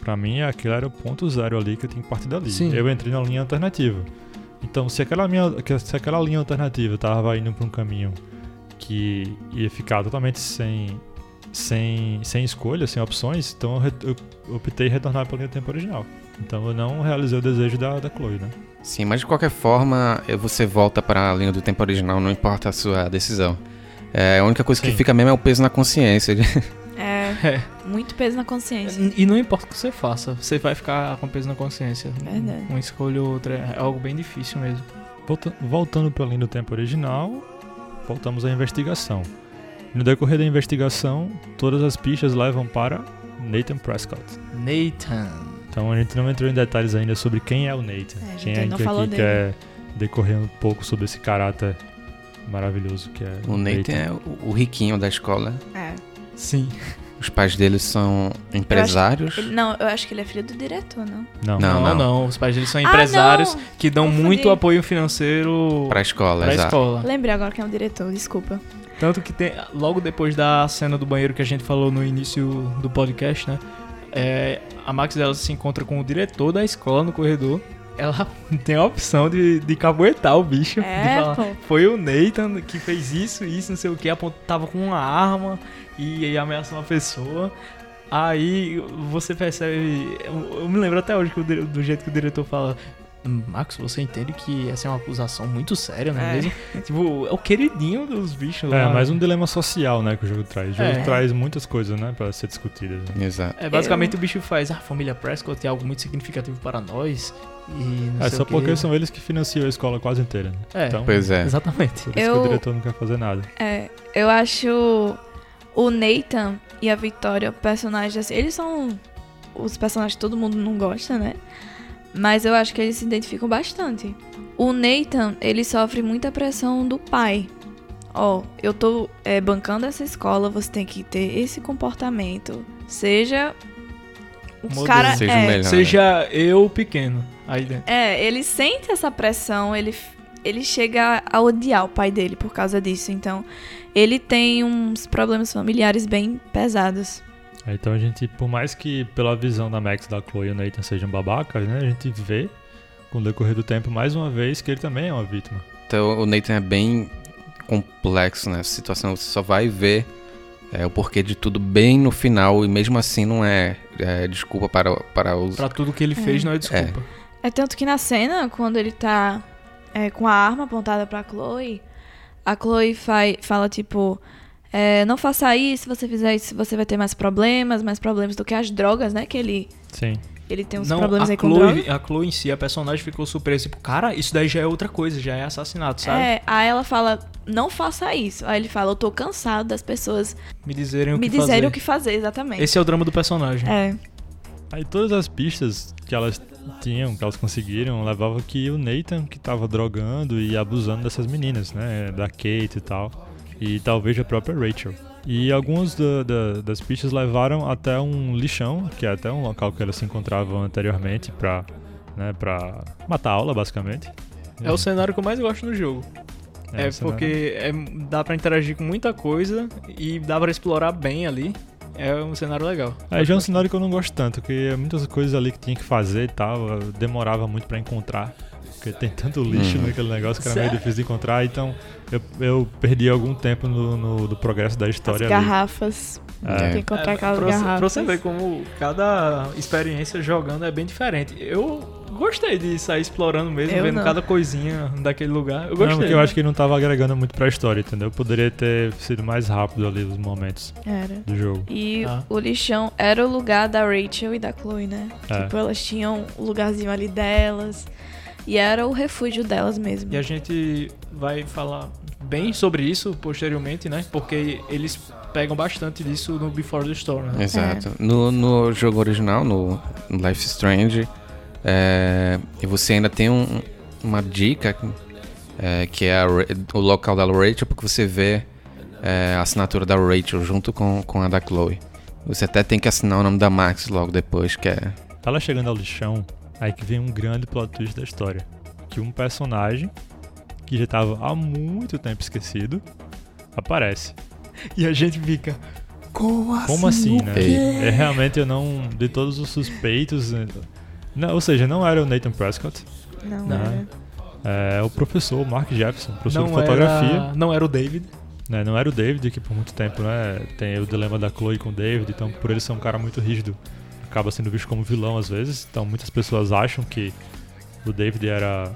pra mim, aquilo era o ponto zero ali que eu tinha que partir dali. Sim. Eu entrei na linha alternativa. Então, se aquela, minha, se aquela linha alternativa tava indo pra um caminho que ia ficar totalmente sem, sem, sem escolha, sem opções, então eu, eu optei em retornar pra linha do tempo original. Então eu não realizei o desejo da, da Chloe, né? Sim, mas de qualquer forma, você volta para a linha do tempo original, não importa a sua decisão. É, a única coisa que Sim. fica mesmo é o peso na consciência. É, É. muito peso na consciência. E não importa o que você faça, você vai ficar com peso na consciência. Verdade. Uma escolha ou outra é algo bem difícil mesmo. Volta- voltando para a linha do tempo original, voltamos à investigação. No decorrer da investigação, todas as pistas levam para Nathan Prescott. Nathan. Então a gente não entrou em detalhes ainda sobre quem é o Nathan. É, a gente quem ainda não falou aqui dele. quer decorrer um pouco sobre esse caráter maravilhoso que é O Nathan é o, o riquinho da escola. É. Sim. Os pais dele são empresários. Ele- não, eu acho que ele é filho do diretor, não? Não, Não, Não, não, Os pais deles são Ah, empresários não! que dão Confundi. muito apoio financeiro Pra escola, pra exato. escola. Lembrei agora quem é o diretor, desculpa. Tanto que tem, logo depois da cena do banheiro que a gente falou no início do podcast, né? é, a Max dela se encontra com o diretor da escola no corredor. Ela tem a opção de, de caboetar o bicho. de É, falar. Foi o Nathan que fez isso, isso, não sei o que, apontava com uma arma e, aí ameaçou uma pessoa. Aí você percebe. Eu, eu me lembro até hoje que o do jeito que o diretor fala. Max, você entende que essa é uma acusação muito séria, não é, É. mesmo? tipo, é o queridinho dos bichos É, lá. mais um dilema social, né, que o jogo traz. O jogo É. traz muitas coisas, né, para ser discutidas. né? Exato. É, basicamente o bicho faz, ah, a família Prescott é algo muito significativo para nós. E não É sei só porque são eles que financiam a escola quase inteira. Né? É, Então, Pois é. exatamente. por isso Eu- que o diretor não quer fazer nada. É, eu acho O Nathan e a Victoria, personagens assim, eles são os personagens que todo mundo não gosta, né? Mas eu acho que eles se identificam bastante. O Nathan, ele sofre muita pressão do pai. Ó, eu tô é, bancando essa escola, você tem que ter esse comportamento. Seja. O Modelo. cara Seja o é, melhor. Seja eu pequeno aí dentro. é, ele sente essa pressão, ele, ele chega a odiar o pai dele por causa disso. Então, ele tem uns problemas familiares bem pesados. É, Então a gente, por mais que pela visão da Max, da Chloe e o Nathan sejam babacas, né? A gente vê, com o decorrer do tempo, mais uma vez, que ele também é uma vítima. Então o Nathan é bem complexo nessa situação. Você só vai ver é, o porquê de tudo bem no final e mesmo assim não é, é desculpa para, para os. Pra tudo que ele fez, não é desculpa. É tanto que na cena, quando ele tá é, com a arma apontada pra Chloe, a Chloe fai- fala tipo. É, não faça isso, se você fizer isso, você vai ter mais problemas, mais problemas do que as drogas, né? Que ele, Sim. ele tem uns Não, problemas a aí com. Chloe, a Chloe em si, a personagem ficou surpresa. Tipo, cara, isso daí já é outra coisa, já é assassinato, sabe? É, aí ela fala, não faça isso. Aí ele fala, eu tô cansado das pessoas Me dizerem o me que dizerem fazer. o que fazer, exatamente. Esse é o drama do personagem. É, Aí todas as pistas que elas tinham, que elas conseguiram, levavam que o Nathan que tava drogando e abusando dessas meninas, né? Da Kate e tal. E talvez a própria Rachel. E algumas da- da- das pistas levaram até um lixão, que é até um local que elas se encontravam anteriormente pra, né, pra matar a aula, basicamente. É o cenário que eu mais gosto no jogo. É, cenário- porque é- dá pra interagir com muita coisa e dá pra explorar bem ali. É um cenário legal. Aí já é um cenário que eu não gosto tanto, porque muitas coisas ali que tinha que fazer e tal, demorava muito pra encontrar. Porque tem tanto lixo Uhum. naquele negócio que era meio difícil de encontrar, então eu, eu perdi algum tempo no, no- do progresso da as história ali. garrafas. É. Tem que encontrar aquelas pra, você- garrafas. pra você ver como cada experiência jogando é bem diferente. Eu gostei de sair explorando mesmo, Eu vendo não. cada coisinha daquele lugar. Eu Não, gostei. porque eu acho que não tava agregando muito pra história, entendeu? Poderia ter sido mais rápido ali os momentos Era. do jogo. E Ah. o lixão era o lugar da Rachel e da Chloe, né? É. Tipo, elas tinham o lugarzinho ali delas. E era o refúgio delas mesmo. E a gente vai falar bem sobre isso posteriormente, né? Porque eles pegam bastante disso no Before the Storm, né? Exato. No, no jogo original, no, Life is Strange, é, e você ainda tem um- uma dica é, que é a o local da Rachel, porque você vê é, a assinatura da Rachel junto com, com a da Chloe. Você até tem que assinar o nome da Max logo depois, que é. Ela chegando ao lixão, aí que vem um grande plot twist da história. Que um personagem que já tava há muito tempo esquecido aparece. E a gente fica. Como assim? Como assim, né? É, realmente eu não. De todos os suspeitos. né, Não, ou seja, não era o Nathan Prescott. Não, Não. era. É o professor Mark Jefferson, professor Não de fotografia. era, não era o David. né? Não era o David, que por muito tempo né, tem o dilema da Chloe com o David, então por ele ser um cara muito rígido, acaba sendo visto como vilão às vezes. Então muitas pessoas acham que o David era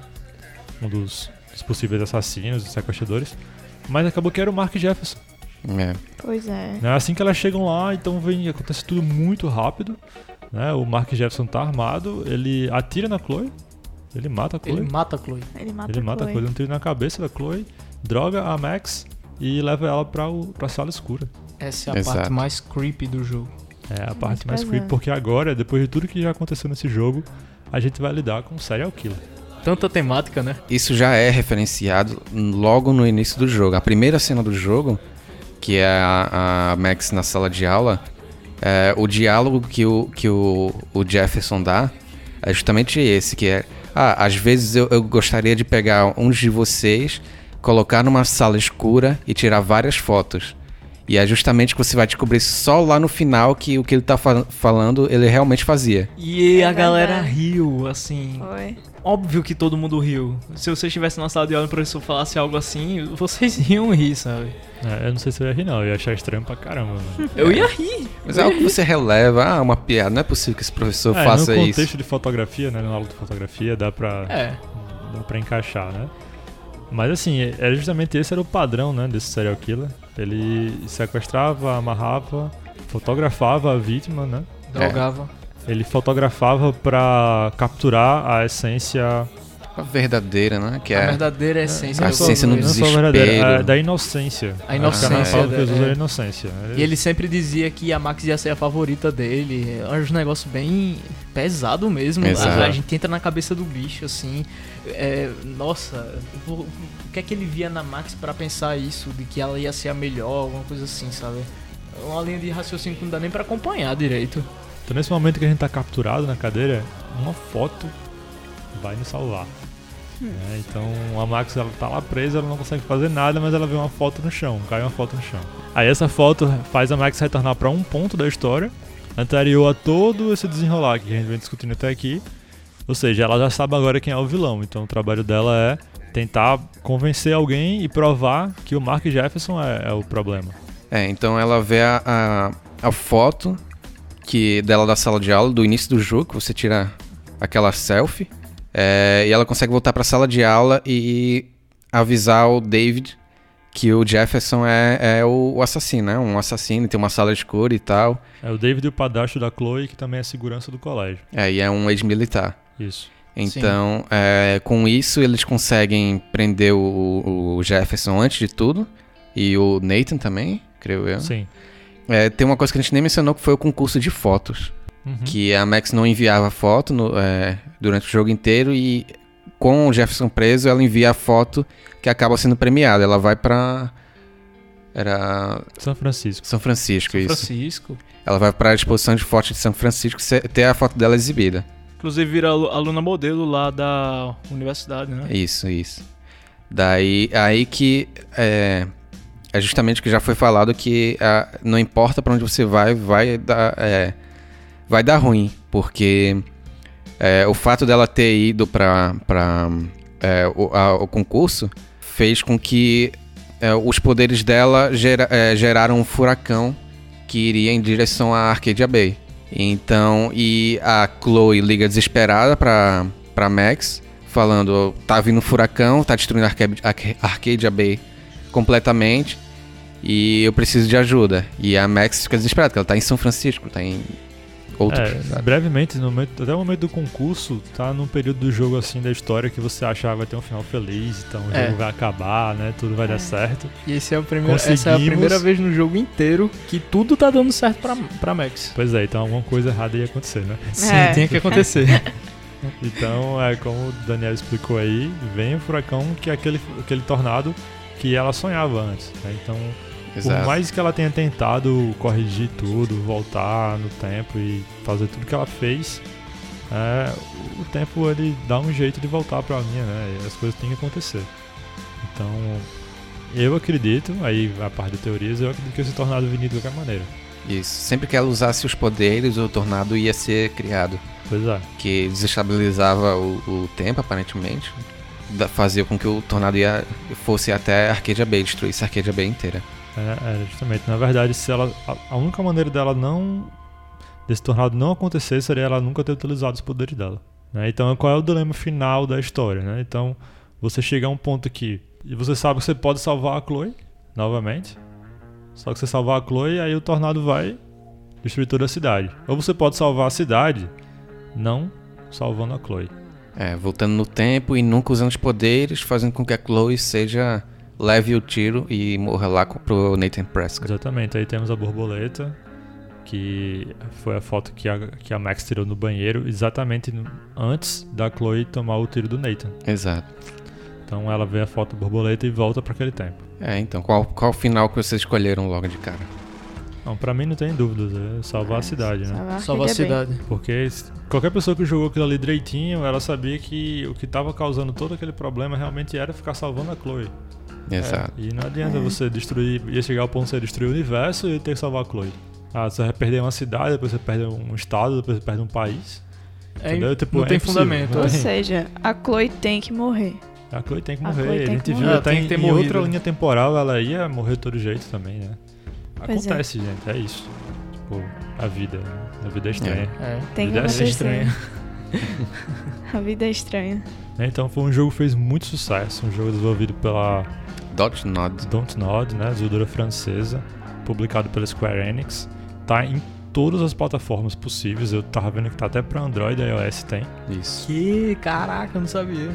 um dos, dos possíveis assassinos, dos sequestradores. Mas acabou que era o Mark Jefferson. é. Pois é. Né? Assim que elas chegam lá, então vem, acontece tudo muito rápido. Né? O Mark Jefferson tá armado, ele atira na Chloe, ele mata a Chloe. Ele mata a Chloe. Ele mata, Ele mata a Chloe. Chloe, dá um tiro na cabeça da Chloe, droga a Max e leva ela pra, o, pra sala escura. Essa é a Exato. parte mais creepy do jogo. É a parte mais pesado. creepy, porque agora, depois de tudo que já aconteceu nesse jogo, a gente vai lidar com serial killer. Tanta temática, né? Isso já é referenciado logo no início do jogo. A primeira cena do jogo, que é a, a Max na sala de aula, é, o diálogo que, o, que o, o Jefferson dá é justamente esse, que é ah, às vezes eu, eu gostaria de pegar uns de vocês, colocar numa sala escura e tirar várias fotos. E é justamente que você vai descobrir só lá no final que o que ele tá fa- falando ele realmente fazia. E É a galera verdade. riu, assim. Foi. Óbvio que todo mundo riu. Se você estivesse na sala de aula e o professor falasse algo assim, vocês iam rir, sabe? É, eu não sei se eu ia rir, não. Eu ia achar estranho pra caramba. mano. Eu ia rir. Mas é algo que você releva, ah, uma piada, não é possível que esse professor É, faça no isso. contexto de fotografia, né? Na aula de fotografia, dá pra, É. dá pra encaixar, né? Mas assim, é justamente esse era o padrão, né? Desse serial killer. Ele sequestrava, amarrava, fotografava a vítima, né? Drogava. Ele fotografava pra capturar a essência A verdadeira, né? Que A é verdadeira essência a do essência no desespero. é da inocência. A inocência, A palavra que eles é. usam é inocência. E ele sempre dizia que a Max ia ser a favorita dele. É um negócio bem pesado mesmo. Exato. A, a gente entra na cabeça do bicho, assim. É, nossa, o, o que é que ele via na Max pra pensar isso? De que ela ia ser a melhor, alguma coisa assim, sabe? Uma linha de raciocínio que não dá nem pra acompanhar direito. Então nesse momento que a gente tá capturado na cadeira, uma foto vai nos salvar. né? Então a Max ela tá lá presa, ela não consegue fazer nada, mas ela vê uma foto no chão, cai uma foto no chão. Aí essa foto faz a Max retornar pra um ponto da história, anterior a todo esse desenrolar que a gente vem discutindo até aqui. Ou seja, ela já sabe agora quem é o vilão, então o trabalho dela é tentar convencer alguém e provar que o Mark Jefferson é, é o problema. É, então ela vê a, a, a foto que dela da sala de aula, do início do jogo, que você tira aquela selfie, é, e ela consegue voltar pra sala de aula e avisar o David que o Jefferson é, é o, assassino, né? Um assassino, tem uma sala escura e tal. É o David e o padrasto da Chloe, que também é segurança do colégio. É, e é um ex-militar. Isso. Então, é, com isso, eles conseguem prender o, o Jefferson antes de tudo. E o Nathan também, creio eu. Sim. É, tem uma coisa que a gente nem mencionou que foi o concurso de fotos. Uhum. Que a Max não enviava foto no- é, durante o jogo inteiro e com o Jefferson preso, ela envia a foto que acaba sendo premiada. Ela vai pra. Era. São Francisco. São Francisco, isso. Francisco. Ela vai pra exposição de fotos de São Francisco ter a foto dela exibida. Inclusive vira alu- aluna modelo lá da universidade, né? Isso, isso. Daí, aí que é, é justamente o que já foi falado que ah, não importa pra onde você vai, vai dar, é, vai dar ruim, porque é, o fato dela ter ido pra é, o, a- o concurso fez com que é, os poderes dela gera- é, geraram um furacão que iria em direção à Arcadia Bay. Então, e a Chloe liga desesperada pra, pra Max, falando: tá vindo um furacão, tá destruindo a Arca- Arca- Arcadia Bay completamente e eu preciso de ajuda. E a Max fica desesperada, porque ela tá em São Francisco, tá em outro. É, sabe? brevemente, no momento, até o momento do concurso, tá num período do jogo assim da história que você acha que vai ter um final feliz, então o É. jogo vai acabar, né? Tudo vai É. dar certo. E esse é o primeiro, essa é a primeira vez no jogo inteiro que tudo tá dando certo pra, pra Max. Pois é, então alguma coisa errada ia acontecer, né? Sim, É. tinha que acontecer. Então, é como o Daniel explicou aí, vem o furacão que é aquele, aquele tornado que ela sonhava antes. né? Então, por Exato. mais que ela tenha tentado corrigir tudo, voltar no tempo e fazer tudo que ela fez, é, o tempo ele dá um jeito de voltar pra linha, né? E as coisas têm que acontecer. Então, eu acredito, aí a parte de teorias, eu acredito que esse tornado viria de qualquer maneira. Isso. Sempre que ela usasse os poderes, o tornado ia ser criado. Pois é. Que desestabilizava o, o tempo, aparentemente. Da- fazia com que o tornado ia, fosse até Arcadia Bay, destruísse a Arcadia Bay inteira. É, é, justamente. Na verdade, se ela. A, única maneira dela não. desse tornado não acontecer seria ela nunca ter utilizado os poderes dela. né? Então, qual é o dilema final da história, né? Então, você chega a um ponto aqui e você sabe que você pode salvar a Chloe, novamente. Só que você salvar a Chloe, aí o tornado vai destruir toda a cidade. Ou você pode salvar a cidade, não salvando a Chloe. É, voltando no tempo e nunca usando os poderes, fazendo com que a Chloe seja leve o tiro e morra lá pro Nathan Prescott. Exatamente, aí temos a borboleta, que foi a foto que a, que a Max tirou no banheiro, exatamente no- antes da Chloe tomar o tiro do Nathan. Exato. Então ela vê a foto da borboleta e volta para aquele tempo. É, então, qual, qual o final que vocês escolheram logo de cara? Não, pra mim não tem dúvidas, é salvar a cidade, né? Salvar, Salvar a Bay. cidade. Porque qualquer pessoa que jogou aquilo ali direitinho, ela sabia que o que tava causando todo aquele problema realmente era ficar salvando a Chloe. Exato. É, e não adianta É. você destruir, ia chegar ao ponto de você destruir o universo e ter que salvar a Chloe. Ah, você vai perder uma cidade, depois você perde um estado, depois você perde um país. É, Entendeu? Tipo, não é tem fundamento. Não Ou tem. seja, a Chloe tem que morrer. A Chloe tem que A morrer. A tem gente que viu até Tem em, que em outra linha temporal, ela ia morrer de todo jeito também, né? Pois é. Acontece, gente, é isso. Tipo, a vida. né? A vida é estranha. É. Tem que Vida é acontecer. estranha. A vida é estranha. Né, Então foi um jogo que fez muito sucesso. Um jogo desenvolvido pela Dot Nod. Don't Nod, né? Desenvolvedora francesa. Publicado pela Square Enix. Tá em todas as plataformas possíveis. Eu tava vendo que tá até pra Android e iOS tem. Isso. Que caraca, eu não sabia.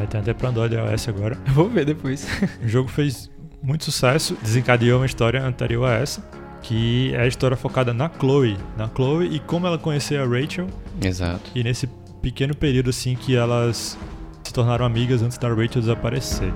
É, tem até pra Android e iOS agora. Eu vou ver depois. O jogo fez muito sucesso, desencadeou uma história anterior a essa, que é a história focada na Chloe, na Chloe e como ela conheceu a Rachel Exato. e nesse pequeno período assim que elas se tornaram amigas antes da Rachel desaparecer.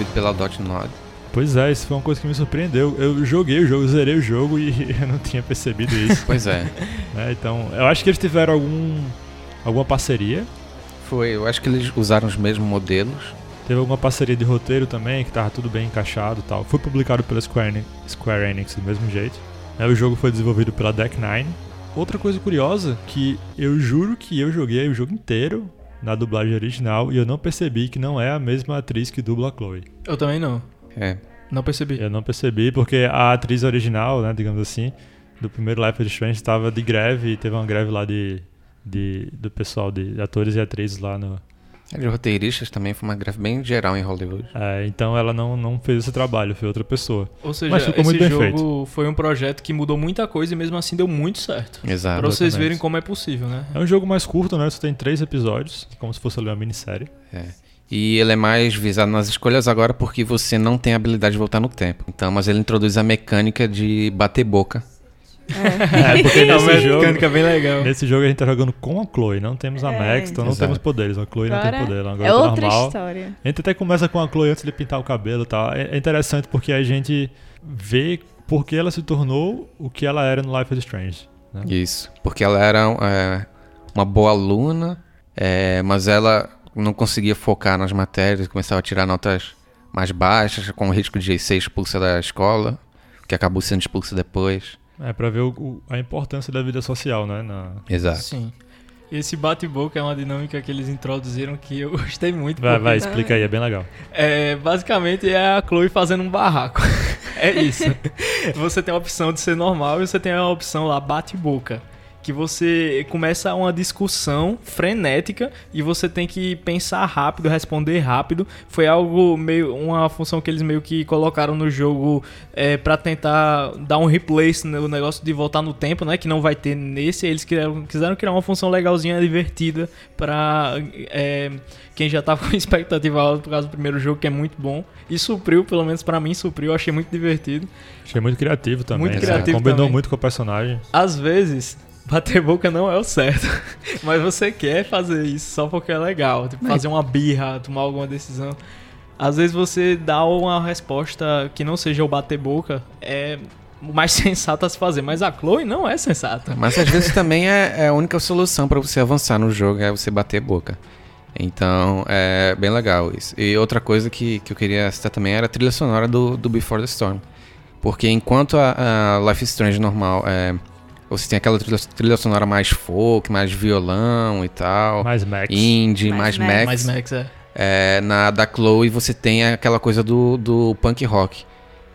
Desenvolvido pela Dotnod. Pois é, isso foi uma coisa que me surpreendeu. Eu joguei o jogo, zerei o jogo e eu não tinha percebido isso. Pois é. né? Então, eu acho que eles tiveram algum alguma parceria. Foi, eu acho que eles usaram os mesmos modelos. Teve alguma parceria de roteiro também, que tava tudo bem encaixado e tal. Foi publicado pela Square Enix, Square Enix do mesmo jeito. Né, O jogo foi desenvolvido pela Deck Nine. Outra coisa curiosa, que eu juro que eu joguei o jogo inteiro na dublagem original e eu não percebi que não é a mesma atriz que dubla a Chloe. Eu também não. É. Não percebi. Eu não percebi porque a atriz original, né, digamos assim, do primeiro Life is Strange estava de greve e teve uma greve lá de, de do pessoal de atores e atrizes lá no, De roteiristas também foi uma greve bem geral em Hollywood. É, então ela não, não fez esse trabalho, foi outra pessoa. Ou seja, Mas ficou esse muito bem jogo feito. foi um projeto que mudou muita coisa e mesmo assim deu muito certo. Exato. Pra vocês verem como é possível, né? É um jogo mais curto, né? Só tem três episódios, como se fosse ali uma minissérie. É. E ele é mais visado nas escolhas agora porque você não tem a habilidade de voltar no tempo. Então, mas ele introduz a mecânica de bater boca. É, porque É nesse jogo, mecânica bem legal. nesse jogo a gente tá jogando com a Chloe, não temos a É. Max, então não Exato. temos poderes. A Chloe não Agora tem poder, ela é é outra normal. história. A gente até começa com a Chloe antes de pintar o cabelo e tal. É é interessante porque a gente vê por que ela se tornou o que ela era no Life is Strange. Né? Isso. Porque ela era é, uma boa aluna, é, mas ela não conseguia focar nas matérias, começava a tirar notas mais baixas, com o risco de ser expulsa da escola, que acabou sendo expulsa depois. É pra ver o- o- a importância da vida social, né? Na... Exato. Sim. E esse bate-boca é uma dinâmica que eles introduziram que eu gostei muito. Vai, porque, vai, explica aí, é bem legal. É, basicamente é a Chloe fazendo um barraco. é isso. você tem a opção de ser normal e você tem a opção lá bate-boca. Que você começa uma discussão frenética e você tem que pensar rápido, responder rápido. Foi algo meio. uma função que eles meio que colocaram no jogo é, para tentar dar um replace no negócio de voltar no tempo, né? Que não vai ter nesse. Eles quiseram, quiseram criar uma função legalzinha, divertida pra é, quem já tava com expectativa alta por causa do primeiro jogo, que é muito bom. E supriu, pelo menos pra mim, supriu. Achei muito divertido. Achei muito criativo também. Muito né? criativo Combinou também. muito com o personagem. Às vezes, bater boca não é o certo. Mas você quer fazer isso só porque é legal. Tipo, fazer uma birra, tomar alguma decisão. Às vezes você dá uma resposta que não seja o bater boca. É o mais sensato a se fazer. Mas a Chloe não é sensata. Mas às vezes também é, é a única solução para você avançar no jogo, é você bater boca. Então, é bem legal isso. E outra coisa que, que eu queria citar também era a trilha sonora do, do Before the Storm. Porque enquanto a, a Life is Strange normal, é, você tem aquela trilha, trilha sonora mais folk, mais violão e tal, Mais Max. indie, Mais mais, Max. Max. Mas Max é. É, na da Chloe você tem aquela coisa do, do punk rock.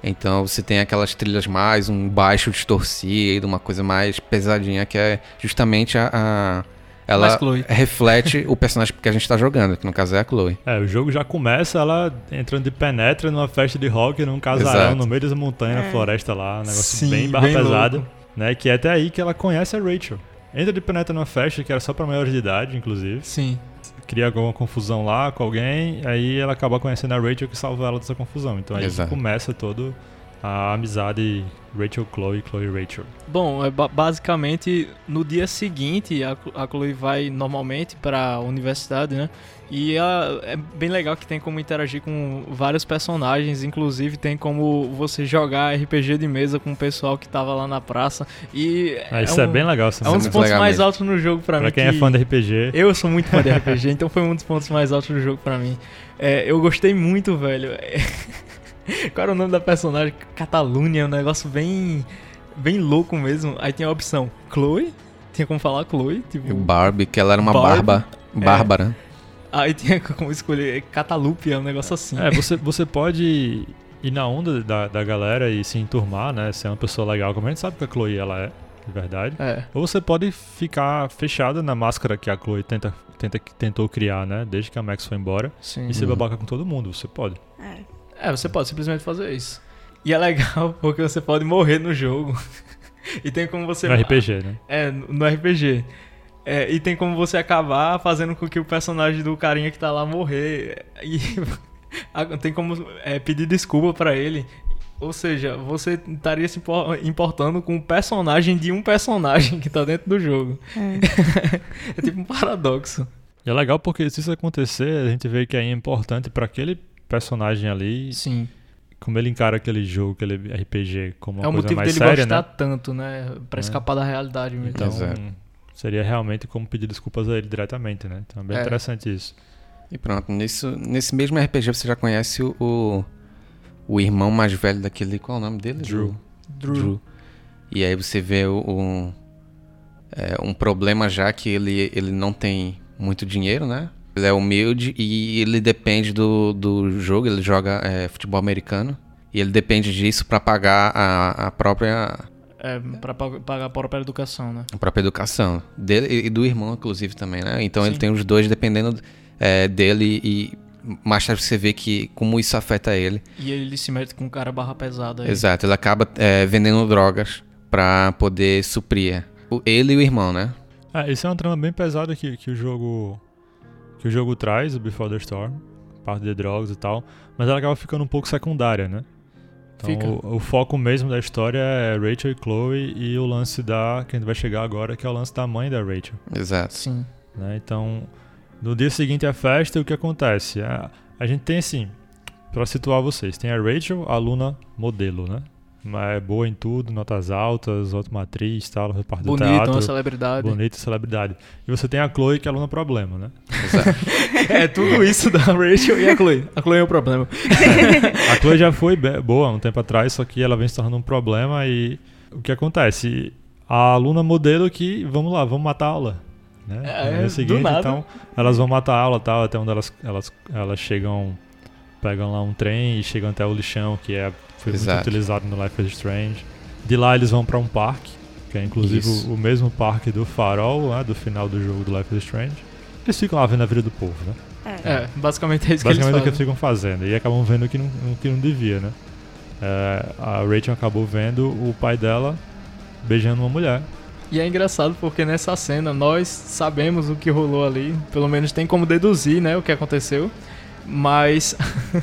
Então você tem aquelas trilhas mais, um baixo distorcido, uma coisa mais pesadinha, que é justamente a. a- ela Mais Chloe. reflete o personagem que a gente tá jogando, que no caso é a Chloe. É, o jogo já começa ela entrando de penetra numa festa de rock, num casarão, Exato. no meio das montanhas, na É. floresta lá, um negócio Sim, bem barra bem pesada. louco. Né, que é até aí que ela conhece a Rachel. Entra de penetra numa festa que era só pra maiores de idade, inclusive. Sim. Cria alguma confusão lá com alguém, aí ela acaba conhecendo a Rachel que salva ela dessa confusão. Então aí Exato. começa todo a amizade Rachel-Chloe, Chloe-Rachel. Bom, é ba- basicamente no dia seguinte a, a Chloe vai normalmente para a universidade, né? E ela- é bem legal que tem como interagir com vários personagens, inclusive tem como você jogar RPG de mesa com o pessoal que tava lá na praça. E Ah, isso é, um, bem legal. É um dos pontos mais mesmo. altos no jogo pra, Pra mim. quem é que- fã de RPG, Eu sou muito fã de RPG, então foi um dos pontos mais altos do jogo pra mim. É, eu gostei muito, velho. Qual era o nome da personagem? Catalunya, é um negócio bem. bem louco mesmo. Aí tem a opção Chloe, tinha como falar Chloe, tipo. E o Barbie, que ela era uma Barbie, barba. é. Bárbara. Aí tinha como escolher Catalupia, um negócio assim. É, você, você pode ir na onda da, da galera e se enturmar, né? Ser uma pessoa legal, como a gente sabe que a Chloe ela é. de verdade. É. Ou você pode ficar fechada na máscara que a Chloe tenta, tenta, tentou criar, né? Desde que a Max foi embora. Sim. E ser Uhum. babaca com todo mundo, você pode. É. É, você pode simplesmente fazer isso. E é legal porque você pode morrer no jogo. e tem como você. No RPG, né? É, no RPG. É, e tem como você acabar fazendo com que o personagem do carinha que tá lá morrer. E a- tem como é, pedir desculpa pra ele. Ou seja, você estaria se impor- importando com o personagem de um personagem que tá dentro do jogo. É. É tipo um paradoxo. E é legal porque se isso acontecer, a gente vê que é importante pra aquele personagem ali, Sim. como ele encara aquele jogo, aquele RPG como uma é o coisa motivo mais dele séria, gostar né? tanto, né? Pra É. escapar da realidade mesmo. Então, Exato. Seria realmente como pedir desculpas a ele diretamente, né? Então é bem É. interessante isso. E pronto, nisso, nesse mesmo RPG você já conhece o, o, irmão mais velho daquele. Qual é o nome dele? Drew. Drew. E aí você vê o, o- é, um problema já que ele, ele não tem muito dinheiro, né? Ele é humilde e ele depende do, do jogo, ele joga é, futebol americano. E ele depende disso pra pagar a, a própria É, pra pag- pagar a própria educação, né? a própria educação dele e do irmão, inclusive, também, né? Então ele Sim. tem os dois dependendo é, dele e mais tarde você vê que como isso afeta ele. E ele se mete com um cara barra pesada aí. Exato, ele acaba é, vendendo drogas pra poder suprir o- ele e o irmão, né? É, isso é uma trama bem pesada que, que o jogo que o jogo traz, o Before the Storm, parte de drogas e tal, mas ela acaba ficando um pouco secundária, né? Então Fica. o, o foco mesmo da história é Rachel e Chloe e o lance da que a gente vai chegar agora, que é o lance da mãe da Rachel, Exato. Sim. né? Então, no dia seguinte à festa, o que acontece? A, a gente tem assim, pra situar vocês, tem a Rachel, a aluna modelo, né? Mas É boa em tudo, notas altas, ótima atriz, tal, faz parte do Bonito, teatro. uma celebridade. Bonita celebridade. E você tem a Chloe, que é aluna problema, né? É tudo isso da Rachel e a Chloe. A Chloe é o problema. A Chloe já foi boa um tempo atrás, só que ela vem se tornando um problema e o que acontece? A aluna modelo que, vamos lá, vamos matar a aula. Né? É, no dia do seguinte, nada. então, elas vão matar a aula tal, até onde elas, elas, elas chegam, pegam lá um trem e chegam até o lixão, que é, foi muito Exato. utilizado no Life is Strange. De lá eles vão pra um parque, que é inclusive o, o mesmo parque do farol, né, do final do jogo do Life is Strange. Eles ficam lá vendo a vida do povo, né? É. É, basicamente é isso Basicamente que é o eles que fazem. eles ficam fazendo. E acabam vendo o que não, que não devia, né? É, a Rachel acabou vendo o pai dela beijando uma mulher. E é engraçado porque nessa cena nós sabemos o que rolou ali. Pelo menos tem como deduzir, né, o que aconteceu. Mas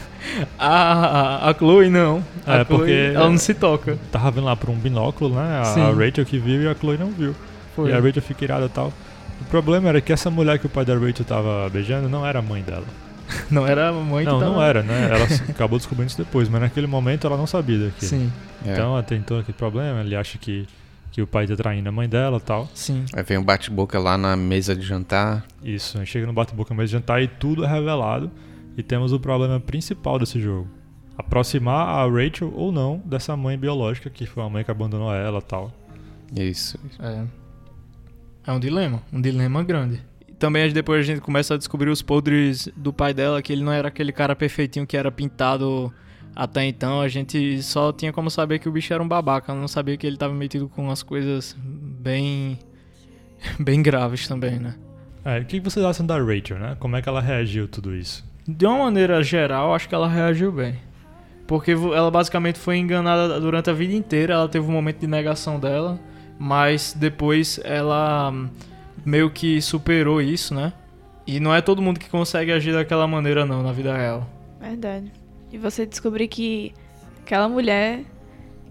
a, a Chloe não. A É, Chloe, porque- ela não se toca. Tava vendo lá por um binóculo, né? A, Sim. Rachel que viu e a Chloe não viu. Foi. E a Rachel fica irada e tal. O problema era que essa mulher que o pai da Rachel tava beijando não era a mãe dela. Não era a mãe não, que tava... não era, né? Ela acabou descobrindo isso depois, mas naquele momento ela não sabia daquilo. Sim, É. Então ela tem todo aquele problema, ele acha que, que o pai tá traindo a mãe dela e tal. sim. Aí vem um bate-boca lá na mesa de jantar. Isso, chega no bate-boca mesmo de jantar e tudo é revelado. E temos o problema principal desse jogo. Aproximar a Rachel ou não dessa mãe biológica, que foi a mãe que abandonou ela e tal. Isso. É. É um dilema, um dilema grande. E Também depois a gente começa a descobrir os podres do pai dela, que ele não era aquele cara perfeitinho que era pintado até então. A gente só tinha como saber que o bicho era um babaca, não sabia que ele tava metido com umas coisas bem bem graves também, né? É, o que vocês acham da Rachel, né? Como é que ela reagiu a tudo isso? De uma maneira geral, acho que ela reagiu bem. Porque ela basicamente foi enganada durante a vida inteira, ela teve um momento de negação dela, mas depois ela hum, meio que superou isso, né? E não é todo mundo que consegue agir daquela maneira não, na vida real. Verdade. E você descobrir que aquela mulher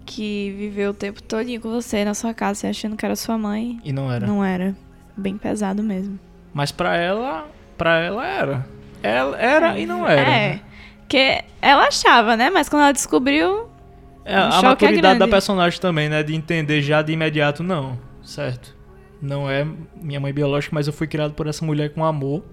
que viveu o tempo todinho com você na sua casa, achando que era sua mãe, E não era. não era. Bem pesado mesmo. Mas pra ela, pra ela era. Ela era e não era. É. né? Que ela achava, né? Mas quando ela descobriu. É, a é maturidade da grande. personagem também, né? De entender já de imediato, não. Certo. Não é minha mãe biológica, mas eu fui criado por essa mulher com amor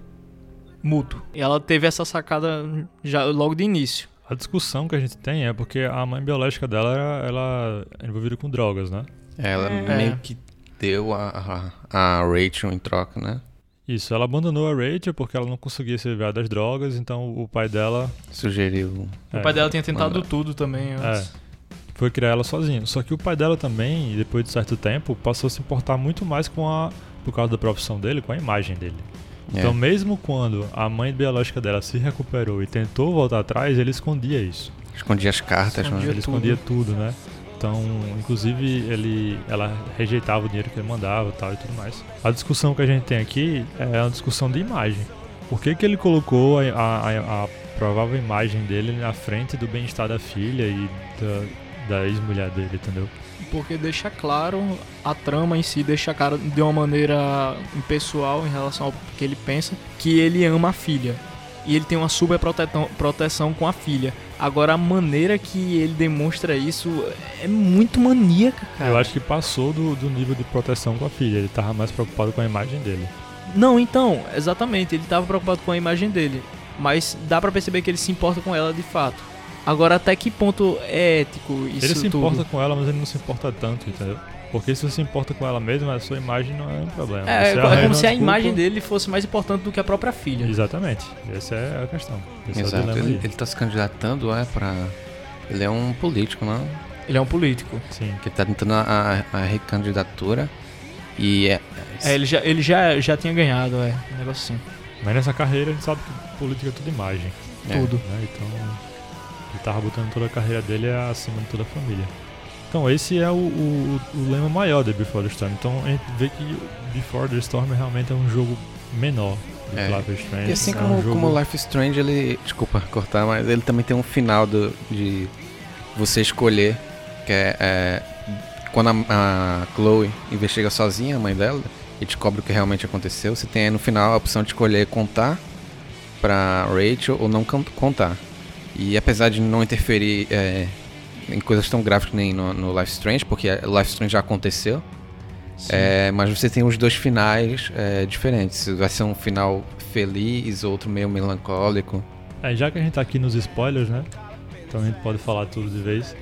mútuo. E ela teve essa sacada já logo de início. A discussão que a gente tem é porque a mãe biológica dela era ela era envolvida com drogas, né? Ela É. meio que deu a, a, a Rachel em troca, né? Isso, ela abandonou a Rachel porque ela não conseguia se livrar das drogas, então o pai dela Sugeriu. O é, pai dela tinha tentado Manda. tudo também antes. foi criar ela sozinho. Só que o pai dela também, depois de certo tempo, passou a se importar muito mais com a por causa da profissão dele, com a imagem dele. É. Então, mesmo quando a mãe biológica dela se recuperou e tentou voltar atrás, ele escondia isso. Escondia as cartas, Escondia. né? Ele escondia tudo, né? Então, inclusive, ele, ela rejeitava o dinheiro que ele mandava tal e tudo mais. A discussão que a gente tem aqui é uma discussão de imagem. Por que, que ele colocou a, a- a provável imagem dele na frente do bem-estar da filha e da, da ex-mulher dele, entendeu? Porque deixa claro a trama em si, deixa claro de uma maneira impessoal em relação ao que ele pensa, que ele ama a filha. E ele tem uma super protetão- proteção com a filha. Agora, a maneira que ele demonstra isso é muito maníaca, cara. Eu acho que passou do, do nível de proteção com a filha. Ele tava mais preocupado com a imagem dele. Não, então, exatamente, ele tava preocupado com a imagem dele. Mas dá pra perceber que ele se importa com ela de fato. Agora, até que ponto é ético isso ele se tudo? importa com ela, mas ele não se importa tanto, entendeu? Porque se você se importa com ela mesma, a sua imagem não é um problema. É, é como se a desculpa- imagem dele fosse mais importante do que a própria filha. Exatamente. Essa é a questão. Esse é o Exato. dilema Ele, aí. ele tá se candidatando, é, pra. Ele é um político, não? Ele é um político. Sim. Que tá tentando a, a, a recandidatura. E é. É, ele já, ele já, já tinha ganhado, é. Um negócio assim. Mas nessa carreira a gente sabe que política é tudo imagem. é, Tudo. Né? Então ele tava botando toda a carreira dele acima de toda a família. Então esse é o, o, o lema maior de Before the Storm. Então a gente vê que Before the Storm realmente é um jogo menor do É. que Life is Strange. E assim é como, um jogo... como Life is Strange, ele. Desculpa cortar, mas ele também tem um final do, de você escolher. Que é, é, quando a, a Chloe investiga sozinha, a mãe dela, e descobre o que realmente aconteceu, você tem aí no final a opção de escolher contar pra Rachel ou não con- contar. E apesar de não interferir é, em coisas tão gráficas nem no, no Life Strange, porque Life Strange já aconteceu, é, mas você tem os dois finais é, diferentes. Vai ser um final feliz, outro meio melancólico. É, já que a gente tá aqui nos spoilers, né? Então a gente pode falar tudo de vez.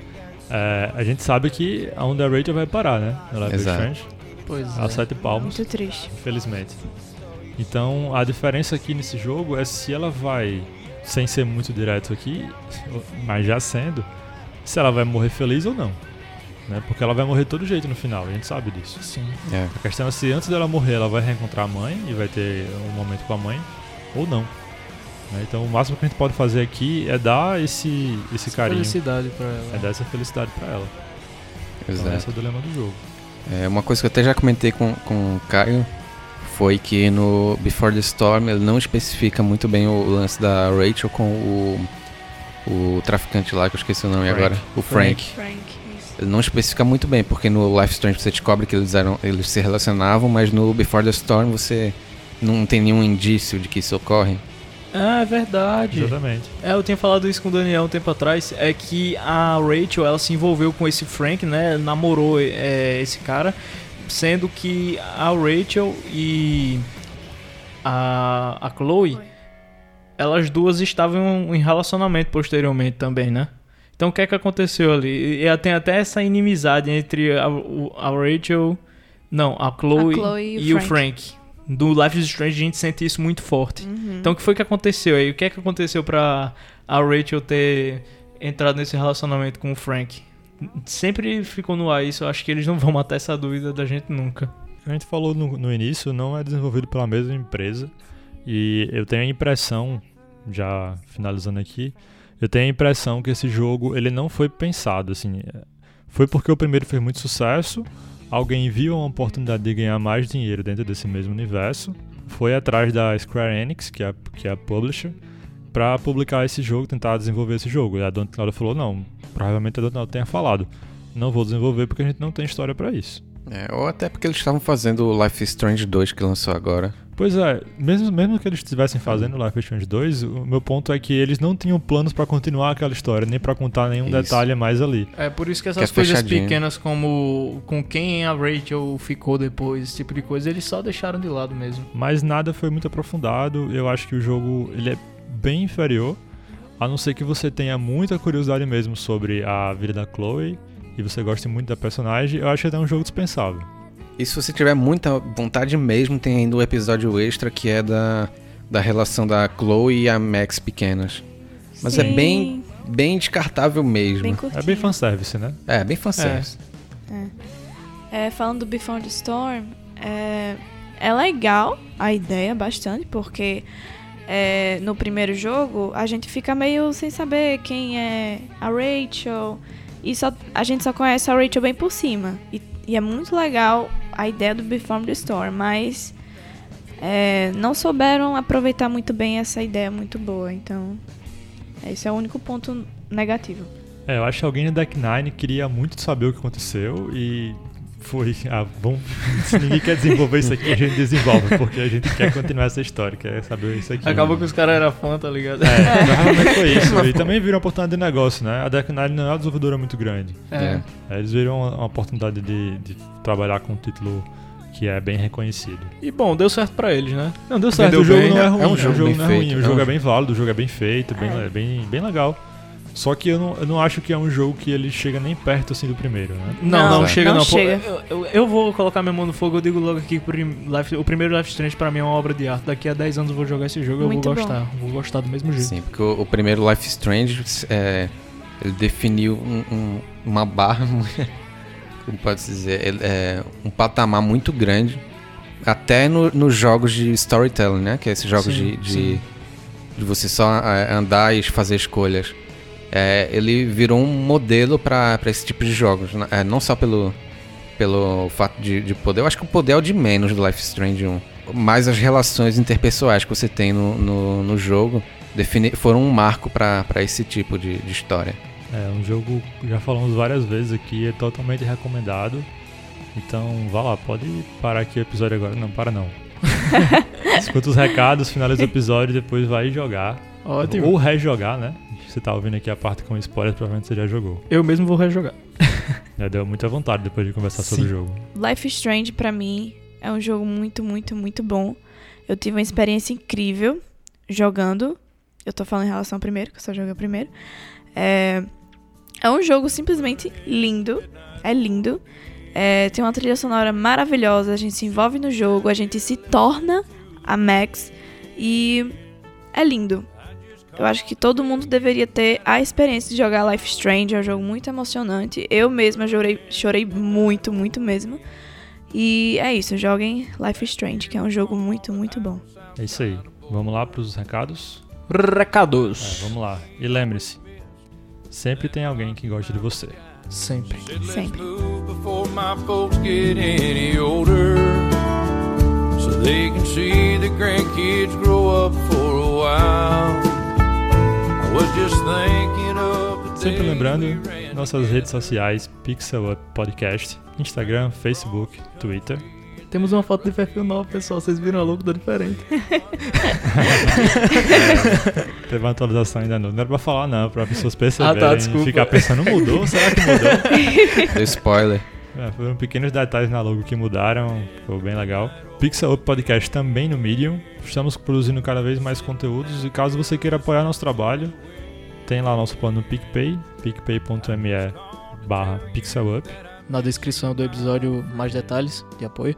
É, a gente sabe que a onda Rachel vai parar, né? No Life Exato. Strange. Pois A é. sete palmos. Muito triste. infelizmente. Então a diferença aqui nesse jogo é se ela vai, sem ser muito direto aqui, mas já sendo, se ela vai morrer feliz ou não. Né? Porque ela vai morrer de todo jeito no final, a gente sabe disso. Sim. É. A questão é se antes dela morrer ela vai reencontrar a mãe e vai ter um momento com a mãe ou não. né? Então o máximo que a gente pode fazer aqui é dar esse, esse carinho, Felicidade pra ela. é dar essa felicidade pra ela. Então Exato. esse é o dilema do jogo. É, uma coisa que eu até já comentei com, com o Caio foi que no Before the Storm ele não especifica muito bem o lance da Rachel com o, o traficante lá, que eu esqueci o nome Frank. agora. O Frank. Frank. Ele não especifica muito bem, porque no Life Strange você descobre que eles, eram, eles se relacionavam, mas no Before the Storm você não tem nenhum indício de que isso ocorre. Ah, é verdade. Exatamente. É, eu tinha falado isso com o Daniel um tempo atrás, é que a Rachel, ela se envolveu com esse Frank, né, namorou é, esse cara, sendo que a Rachel e a, a Chloe, elas duas estavam em relacionamento posteriormente também, né? Então o que é que aconteceu ali? E tem até essa inimizade entre a, a Rachel, não, a Chloe, A Chloe e o e o Frank. Do Life is Strange a gente sente isso muito forte. Uhum. Então o que foi que aconteceu aí? O que é que aconteceu pra a Rachel ter entrado nesse relacionamento com o Frank? Sempre ficou no ar isso, eu acho que eles não vão matar essa dúvida da gente nunca. A gente falou no, no início não é desenvolvido pela mesma empresa. E eu tenho a impressão, já finalizando aqui, eu tenho a impressão que esse jogo ele não foi pensado assim. Foi porque o primeiro fez muito sucesso, alguém viu uma oportunidade de ganhar mais dinheiro dentro desse mesmo universo, foi atrás da Square Enix, que é, que é a publisher, para publicar esse jogo, tentar desenvolver esse jogo. E a Dontnod falou: não, provavelmente a Dontnod tenha falado, não vou desenvolver porque a gente não tem história para isso. É, ou até porque eles estavam fazendo o Life is Strange 2 que lançou agora. Pois é, mesmo, mesmo que eles estivessem fazendo Life is Strange 2, o meu ponto é que eles não tinham planos pra continuar aquela história, nem pra contar nenhum Isso. detalhe a mais ali. É por isso que Que essas é coisas fechadinho. pequenas como com quem a Rachel ficou depois, esse tipo de coisa, eles só deixaram de lado mesmo. Mas nada foi muito aprofundado, eu acho que o jogo ele é bem inferior, a não ser que você tenha muita curiosidade mesmo sobre a vida da Chloe e você goste muito da personagem, eu acho que até um jogo dispensável. E se você tiver muita vontade mesmo, tem ainda o episódio extra que é da, da relação da Chloe e a Max pequenas. Mas é Sim. bem bem descartável mesmo. Bem. É bem fanservice, né? É, bem fanservice. É, falando do Before the Storm, é, é legal a ideia bastante, porque é, no primeiro jogo a gente fica meio sem saber quem é a Rachel. E só, a gente só conhece a Rachel bem por cima. E, e é muito legal a ideia do Before the Storm, mas é, não souberam aproveitar muito bem essa ideia muito boa. Então, esse é o único ponto negativo. É, eu acho que alguém no Deck Nine queria muito saber o que aconteceu e foi. Ah, vamos. Se ninguém quer desenvolver isso aqui, a gente desenvolve, porque a gente quer continuar essa história, quer saber isso aqui. Acabou que os caras eram fã, tá ligado? É, provavelmente foi isso. E também viram uma oportunidade de negócio, né? A Deck não é uma desenvolvedora muito grande. É. É, Eles viram uma, uma oportunidade de, de trabalhar com um título que é bem reconhecido. E bom, deu certo pra eles, né? Não, deu certo. Vendeu o jogo bem. não é É ruim. um o jogo jogo bem não é feito, ruim. O é jogo um é bem válido, o jogo é bem feito, bem, É. bem, bem legal. Só que eu não, eu não acho que é um jogo que ele chega nem perto assim do primeiro, né? Não, Não, não, chega não não. Chega. eu, eu- eu vou colocar minha mão no fogo, eu digo logo aqui que Life- o primeiro Life Strange pra mim é uma obra de arte. Daqui a 10 anos eu vou jogar esse jogo e eu vou bom. gostar. Vou gostar do mesmo jeito. Sim, porque o, o primeiro Life Strange é, ele definiu um- um- uma barra, como pode se dizer, ele- é, um patamar muito grande, até no- nos jogos de storytelling, né? Que é esses jogos Sim, de, de, sim. de você só é, andar e fazer escolhas. É, ele virou um modelo para esse tipo de jogos, né? É, não só pelo, pelo fato de, de poder, eu acho que o poder é o de menos do Life Strange 1, mas as relações interpessoais que você tem no, no, no jogo defini- foram um marco para esse tipo de, de história. É um jogo, já falamos várias vezes aqui, é totalmente recomendado. Então, vá lá, pode parar aqui o episódio agora. Não, para não. Escuta os recados, finaliza o episódio e depois vai jogar. Ótimo. Ou rejogar, né? Você tá ouvindo aqui a parte com spoilers, provavelmente você já jogou. Eu mesmo vou rejogar. Já deu muita vontade depois de conversar sobre o Sim. jogo. Life is Strange, pra mim, é um jogo muito, muito, muito bom. Eu tive uma experiência incrível jogando. Eu tô falando em relação ao primeiro, que eu só joguei o primeiro. É, é um jogo simplesmente lindo. É lindo. É, tem uma trilha sonora maravilhosa. A gente se envolve no jogo, a gente se torna a Max. E é lindo. Eu acho que todo mundo deveria ter a experiência de jogar Life Strange. É um jogo muito emocionante. Eu mesma chorei, chorei muito, muito mesmo. E é isso, joguem Life Strange, que é um jogo muito, muito bom. É isso aí. Vamos lá pros recados? Recados. É, vamos lá. E lembre-se, sempre tem alguém que gosta de você. Sempre. Sempre. So they can see the grandkids grow up for a while. Sempre lembrando, nossas redes sociais, Pixel Up Podcast, Instagram, Facebook, Twitter. Temos uma foto de perfil nova, pessoal. Vocês viram a logo tá diferente. Teve uma atualização ainda não. Não era pra falar não, pra pessoas perceberem Ah, tá, desculpa. ficar pensando, mudou? Será que mudou? Deu spoiler. É, foram pequenos detalhes na logo que mudaram, ficou bem legal. Pixel Up Podcast também no Medium. Estamos produzindo cada vez mais conteúdos e caso você queira apoiar nosso trabalho, tem lá nosso plano no PicPay, picpay.me barra pixelup. Na descrição do episódio, mais detalhes de apoio.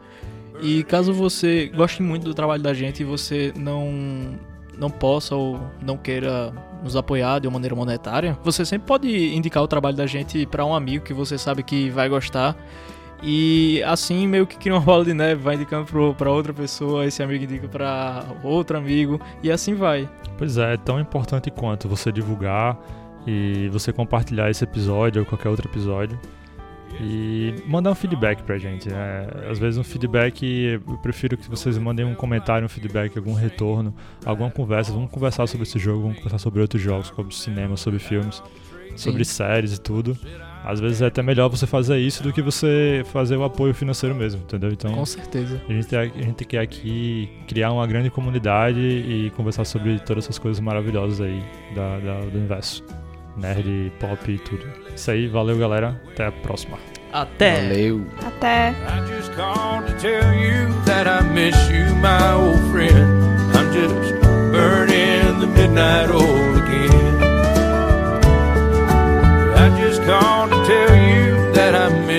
E caso você goste muito do trabalho da gente e você não, não possa ou não queira nos apoiar de uma maneira monetária, você sempre pode indicar o trabalho da gente para um amigo que você sabe que vai gostar. E assim meio que cria uma bola de neve, vai indicando pra outra pessoa, esse amigo indica pra outro amigo, e assim vai. Pois é, é tão importante quanto você divulgar e você compartilhar esse episódio ou qualquer outro episódio e mandar um feedback pra gente. né? Às vezes um feedback, eu prefiro que vocês mandem um comentário, um feedback, algum retorno, alguma conversa. Vamos conversar sobre esse jogo, vamos conversar sobre outros jogos, sobre cinema, sobre filmes, sobre séries e tudo. Às vezes é até melhor você fazer isso do que você fazer o apoio financeiro mesmo, entendeu? Então Com certeza. a gente, a gente quer aqui criar uma grande comunidade e conversar sobre todas essas coisas maravilhosas aí da, da- do universo. Nerd, pop e tudo. Isso aí, valeu galera, até a próxima. Até! Valeu. Até! I just called that I miss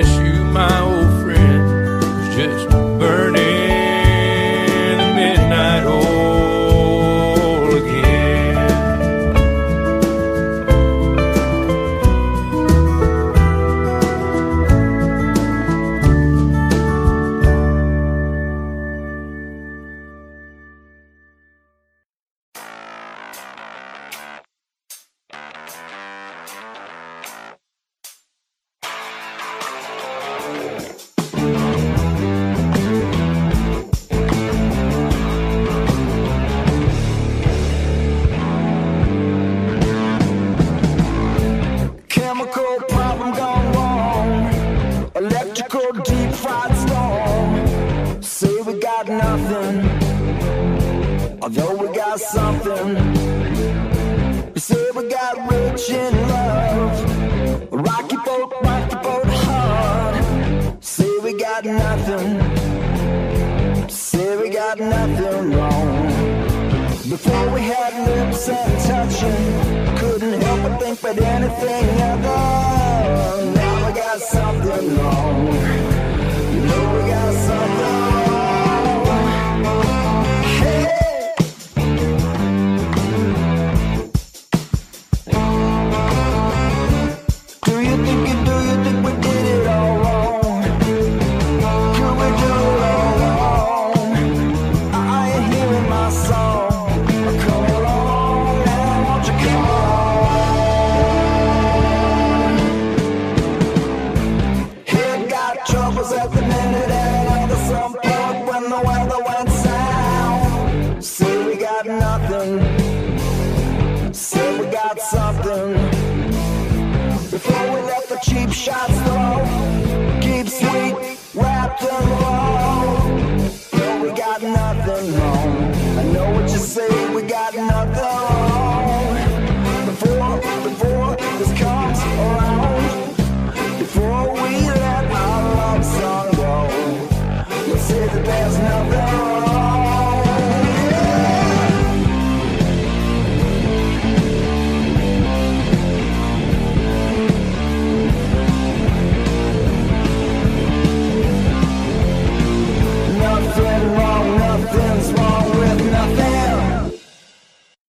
said anything ever? Now I got something wrong.